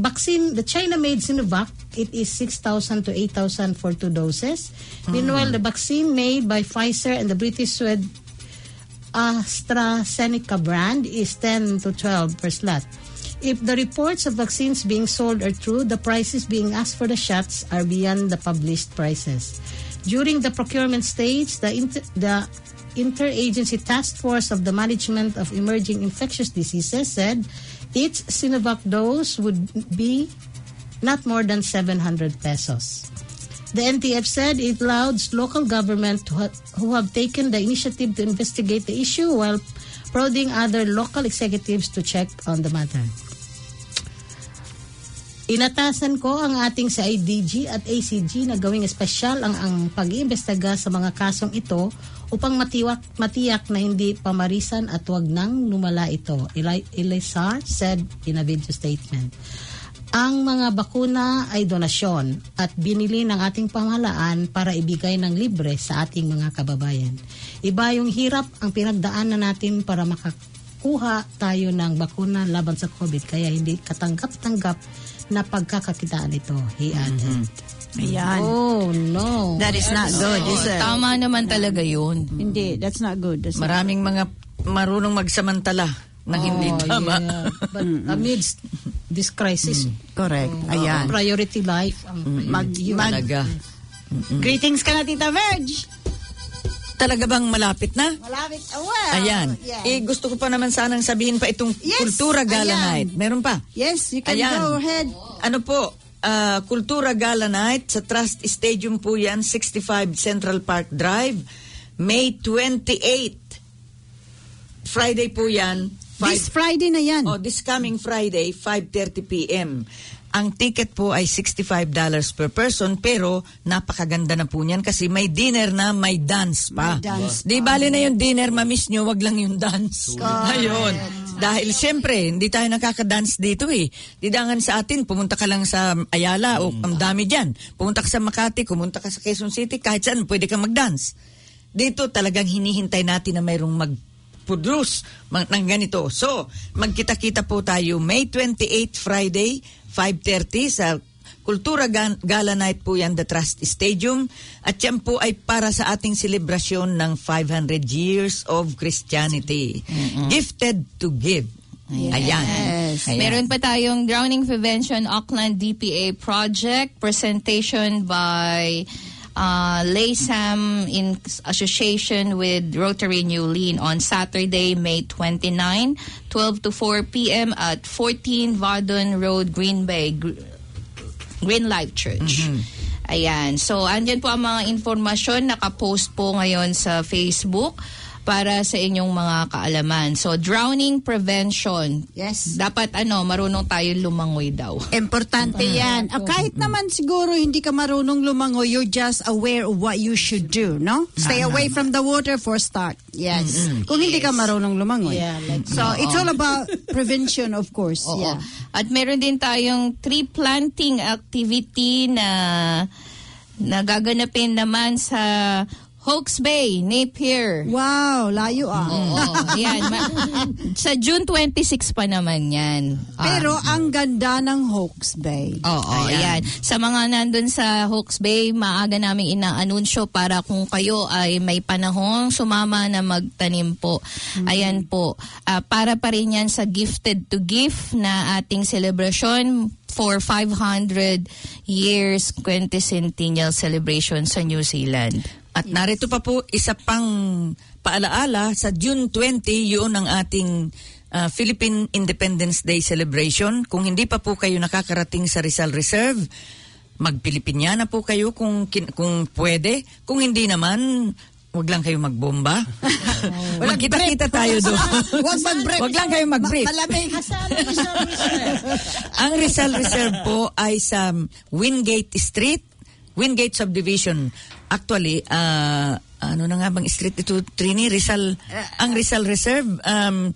Speaker 6: vaccine, the China-made Sinovac, it is 6,000 to 8,000 for two doses. Hmm. Meanwhile, the vaccine made by Pfizer and the British Swed AstraZeneca brand is 10 to 12 per slot. If the reports of vaccines being sold are true, the prices being asked for the shots are beyond the published prices. During the procurement stage, the, inter- the Interagency Task Force of the Management of Emerging Infectious Diseases said each Sinovac dose would be not more than 700 pesos. The NTF said it allows local government ha- who have taken the initiative to investigate the issue while prodding other local executives to check on the matter. Inatasan ko ang ating sa IDG at ACG na gawing espesyal ang, ang pag-iimbestiga sa mga kasong ito upang matiwak, matiyak na hindi pamarisan at wag nang lumala ito. Eli- Elisar said in a video statement. Ang mga bakuna ay donasyon at binili ng ating pamahalaan para ibigay ng libre sa ating mga kababayan. Iba yung hirap ang pinagdaanan natin para makakuha tayo ng bakuna laban sa COVID kaya hindi katanggap-tanggap na pagkakakitaan ito. He added.
Speaker 1: Ayan.
Speaker 6: Oh, no.
Speaker 1: That is not good, is it?
Speaker 4: Tama naman talaga yun.
Speaker 1: Hindi, that's not good. That's not-
Speaker 2: Maraming mga marunong magsamantala na hindi
Speaker 6: Oh,
Speaker 2: tama.
Speaker 6: yeah. But amidst this crisis,
Speaker 1: Correct. Ayan.
Speaker 6: priority life ang
Speaker 1: Mag, mag,
Speaker 2: Talaga.
Speaker 1: greetings ka na, Tita Verge.
Speaker 2: Talaga bang malapit na?
Speaker 1: Malapit. Oh, well.
Speaker 2: Ayan.
Speaker 1: Yeah.
Speaker 2: Eh, gusto ko pa naman sanang sabihin pa itong
Speaker 1: Yes,
Speaker 2: Kultura Gala
Speaker 1: ayan.
Speaker 2: Night. Meron pa?
Speaker 1: yes, you can
Speaker 2: Ayan.
Speaker 1: go ahead.
Speaker 2: Ano po, ah, Kultura Gala Night sa Trust Stadium po yan, 65 Central Park Drive, May 28. Friday po yan.
Speaker 1: This
Speaker 2: five-
Speaker 1: Friday na yan.
Speaker 2: Oh, this coming Friday, 5.30 p.m. Ang ticket po ay $65 per person pero napakaganda na po niyan kasi may dinner na may dance pa.
Speaker 1: May dance
Speaker 2: Di bali na yung dinner, mamiss nyo, wag lang yung dance. Ayun. Dahil siyempre, hindi tayo nakaka-dance dito eh. Didangan sa atin, pumunta ka lang sa Ayala o ang dami dyan. Pumunta ka sa Makati, pumunta ka sa Quezon City, kahit saan pwede kang mag-dance. Dito talagang hinihintay natin na mayroong mag produce ng ganito. So, magkita-kita po tayo May 28 Friday, 5.30 sa Kultura Gala Night po yan, the Trust Stadium. At yan po ay para sa ating selebrasyon ng 500 years of Christianity. Gifted to give. Ayan.
Speaker 1: Yes.
Speaker 2: Ayan.
Speaker 4: Meron pa tayong Drowning Prevention Auckland DPA project presentation by uh, LASAM in association with Rotary New Lean on Saturday, May 29, 12 to 4 p.m. at 14 Vardon Road, Green Bay, Gr- Green Life Church. Ayan. So, andyan po ang mga informasyon. Nakapost po ngayon sa Facebook para sa inyong mga kaalaman. So, drowning prevention.
Speaker 1: Yes.
Speaker 4: Dapat ano, marunong tayo lumangoy daw.
Speaker 1: Importante yan. Ah, kahit naman siguro hindi ka marunong lumangoy, you're just aware of what you should do, no? Stay away from the water for start. Yes. Kung hindi ka marunong lumangoy.
Speaker 6: Yeah, like-
Speaker 1: so, it's all about prevention, of course.
Speaker 4: Oo.
Speaker 1: Yeah.
Speaker 4: At meron din tayong tree planting activity na nagaganapin naman sa Hawke's Bay, Napier.
Speaker 1: Wow, layo ah.
Speaker 4: Oo, yan. Ma- sa June 26 pa naman yan. Ah,
Speaker 1: Pero ang ganda ng Hawke's Bay.
Speaker 4: Oo, yan. Sa mga nandun sa Hawke's Bay, maaga namin inaanunsyo para kung kayo ay may panahong sumama na magtanim po. Ayan po. Ah, para pa rin yan sa Gifted to Gift na ating celebration for 500 years quinticentennial celebration sa New Zealand.
Speaker 2: At narito pa po isa pang paalaala sa June 20 yun ang ating uh, Philippine Independence Day celebration. Kung hindi pa po kayo nakakarating sa Rizal Reserve, magpilipinya na po kayo kung kin- kung pwede. Kung hindi naman, wag lang kayo magbomba. Magkita-kita tayo doon.
Speaker 1: Huwag mag-brief.
Speaker 2: Wag lang kayo mag-brief.
Speaker 1: Ma- malamig.
Speaker 6: Ang Rizal Reserve
Speaker 2: po ay sa Wingate Street, Wingate Subdivision. Actually, ah, ano na nga bang street ito, Trini? Rizal, ang Rizal Reserve, um,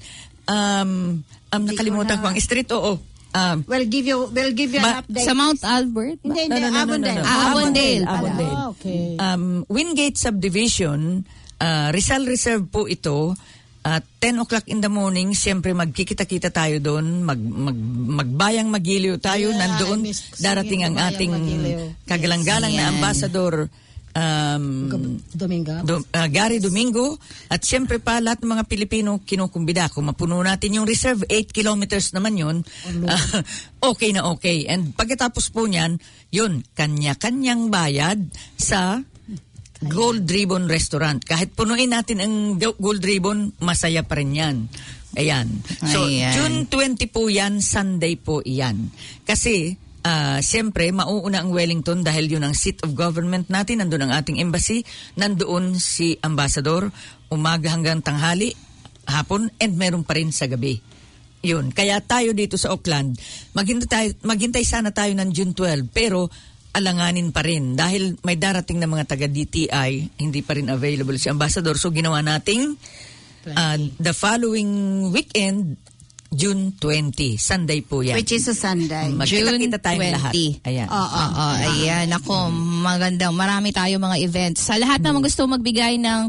Speaker 2: um, um, nakalimutan ko ang street, oo. Um,
Speaker 1: We'll give you, we'll give you an update.
Speaker 4: Sa Mount Albert?
Speaker 1: Hindi, hindi,
Speaker 2: No, no, no, no,
Speaker 1: Avondale.
Speaker 2: no, no.
Speaker 4: Ah, Avondale.
Speaker 2: Avondale.
Speaker 6: Ah, okay.
Speaker 2: um, Wingate Subdivision, uh, Rizal Reserve po ito. At 10 o'clock in the morning, siyempre magkikita-kita tayo doon, mag, mag, magbayang magiliw tayo,
Speaker 6: Yeah,
Speaker 2: nandoon darating ang ating kagalang-galang na
Speaker 4: Yes.
Speaker 2: ambassador um,
Speaker 6: Domingo.
Speaker 2: Do- uh, Gary Domingo at siyempre pa lahat ng mga Pilipino kinukumbida. Kung mapuno natin yung reserve, 8 kilometers naman yun, uh, okay na okay. And pagkatapos po niyan, yun, kanya-kanyang bayad sa Gold Ribbon Restaurant. Kahit punuin natin ang Go- Gold Ribbon, masaya pa rin yan. Ayan. So,
Speaker 4: Ayan.
Speaker 2: June 20 po yan, Sunday po iyan. Kasi, ah, siyempre, mauuna ang Wellington dahil yun ang seat of government natin. Nandun ang ating embassy. Nandoon si Ambassador. Umaga hanggang tanghali, hapon, and meron pa rin sa gabi. Yun. Kaya tayo dito sa Auckland, maghintay, maghintay sana tayo ng June 12, pero alanganin pa rin dahil may darating na mga taga DTI, hindi pa rin available si Ambassador. So ginawa nating uh, the following weekend, June 20, Sunday po yan.
Speaker 1: Which is a Sunday.
Speaker 2: Magkita-kita tayong
Speaker 4: 20.
Speaker 2: lahat. Ayan.
Speaker 4: Oo, ayan. Ako, magandang, marami tayo mga events. Sa lahat naman gusto magbigay ng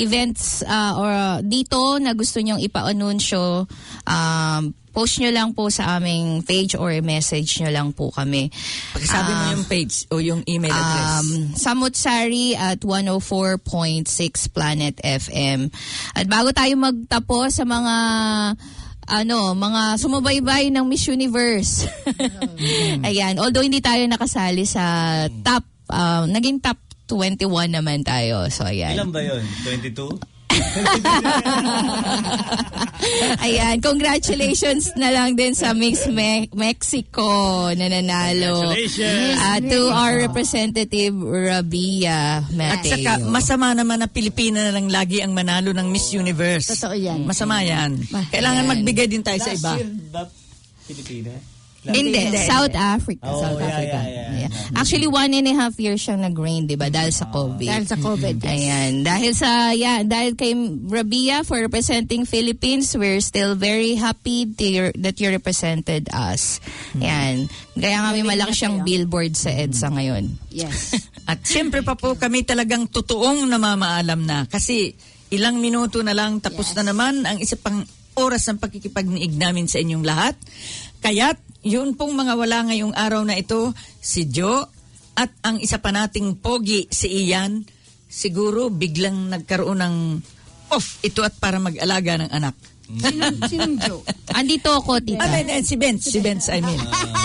Speaker 4: events ah, or ah, dito na gusto nyong ipa-anunsyo, um, post nyo lang po sa aming page or message nyo lang po kami.
Speaker 2: Pakisabi mo yung page o yung email address.
Speaker 4: Um, Samutsari at 104.6 Planet FM. At bago tayo magtapos sa mga ano, mga sumubaybay ng Miss Universe. Ayan, although hindi tayo nakasali sa top, um, naging top 21 naman tayo. So, ayan.
Speaker 3: Ilan ba yun? 22?
Speaker 4: Ayan, congratulations na lang din sa Miss Me- Mexico na nanalo.
Speaker 3: Congratulations!
Speaker 4: Uh, to our representative, Rabia
Speaker 2: At
Speaker 4: Mateo.
Speaker 2: saka, masama naman na Pilipina na lang lagi ang manalo ng Miss Universe.
Speaker 1: Totoo yan.
Speaker 2: Masama yan. Kailangan magbigay din tayo sa
Speaker 3: Last
Speaker 2: iba.
Speaker 3: year ba Pilipina?
Speaker 4: Hindi,
Speaker 2: Hindi,
Speaker 4: South Africa.
Speaker 3: Oh,
Speaker 4: South
Speaker 3: yeah,
Speaker 4: Africa.
Speaker 3: yeah, yeah.
Speaker 4: Yeah. Actually, one and a half years siyang nag-reign, di ba? Dahil sa COVID.
Speaker 1: Dahil sa COVID. yes.
Speaker 4: Ayan. Dahil sa, yeah, dahil kay Rabia for representing Philippines, we're still very happy that you that you represented us. Ayan. Kaya nga may malaki siyang billboard sa EDSA ngayon.
Speaker 1: Yes.
Speaker 2: At siyempre pa po kami talagang totoong namamaalam na kasi ilang minuto na lang tapos na naman ang isa pang oras ng pakikipagniig namin sa inyong lahat. Kaya't yun pong mga wala ngayong araw na ito, si Joe at ang isa pa nating pogi, si Ian, siguro biglang nagkaroon ng off ito at para mag-alaga ng anak.
Speaker 1: Sinong, sinong Joe?
Speaker 4: Andito ako, tita.
Speaker 2: Ah, hindi, si Benz, si Benz, I mean.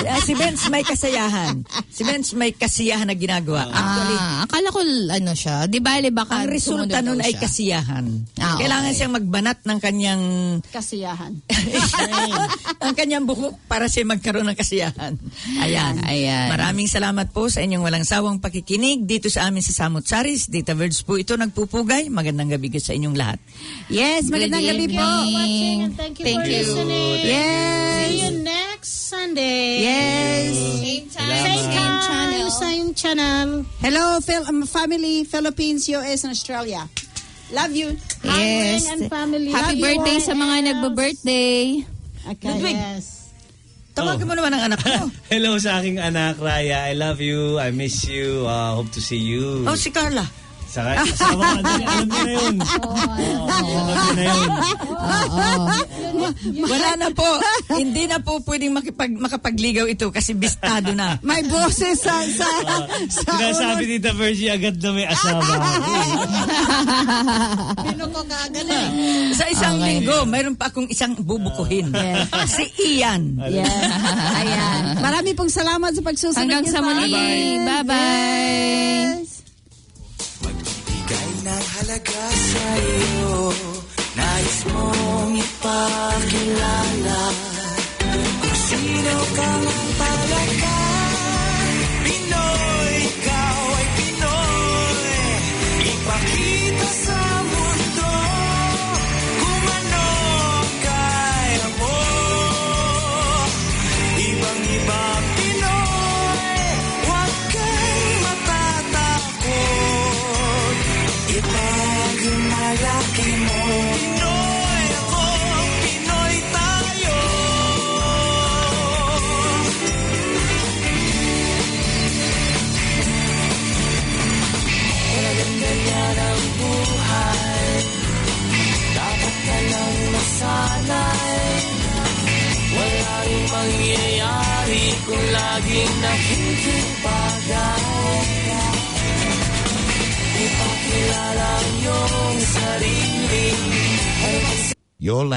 Speaker 2: Ah, si Benz may kasayahan. Si Benz may kasiyahan na ginagawa. Actually,
Speaker 4: Ah, akala ko ano siya. Di ba, baka
Speaker 2: ang resulta nun ay
Speaker 4: siya.
Speaker 2: kasiyahan.
Speaker 4: Ah,
Speaker 2: Kailangan
Speaker 4: okay.
Speaker 2: siyang magbanat ng kanyang
Speaker 1: Kasiyahan.
Speaker 2: ang kanyang buhok para siya magkaroon ng kasiyahan. Ayan.
Speaker 4: Ayan.
Speaker 2: Maraming salamat po sa inyong walang sawang pakikinig dito sa amin sa Samut Saris. Dita Verds po ito nagpupugay. Magandang gabi sa inyong lahat.
Speaker 1: Yes, magandang
Speaker 4: Good
Speaker 1: gabi
Speaker 4: evening.
Speaker 1: po.
Speaker 6: Watching and thank you
Speaker 4: Thank
Speaker 6: for
Speaker 4: you.
Speaker 6: listening.
Speaker 1: Yes.
Speaker 6: See you next Sunday.
Speaker 1: Yes.
Speaker 4: Same time,
Speaker 6: Same
Speaker 4: same channel.
Speaker 6: time, same channel.
Speaker 1: Hello, Phil, um, family, Philippines, US, and Australia. Love you.
Speaker 4: Yes.
Speaker 6: and family.
Speaker 4: Happy
Speaker 6: Love
Speaker 4: birthday sa mga nagbe-birthday.
Speaker 1: Okay.
Speaker 2: Ludwig.
Speaker 6: Yes.
Speaker 2: Tawagan mo naman ang anak mo.
Speaker 3: Hello sa aking anak, Raya. I love you. I miss you. Uh, hope to see you.
Speaker 2: oh, si Carla.
Speaker 3: Saka asawa ka din, alam niyo na yun. Alam niyo na yun.
Speaker 2: Wala na po. Hindi na po pwedeng makipag, makapagligaw ito kasi bistado na.
Speaker 1: May boses sa sa sa
Speaker 3: Sinasabi ni Tita Virgie agad na may asawa.
Speaker 6: Sino ko kaagad eh.
Speaker 2: Sa isang linggo, mayroon pa akong isang bubukuhin. Si Ian.
Speaker 1: Yes. Ayan. Marami pong salamat sa pagsusunod
Speaker 4: Hanggang
Speaker 1: niyo
Speaker 4: sa muli. Bye-bye.
Speaker 5: Bigay ng halaga sa iyo Nais mong ipakilala. Kung sino ka mang talaga laging Ipakilala ang iyong sarili
Speaker 8: Your language.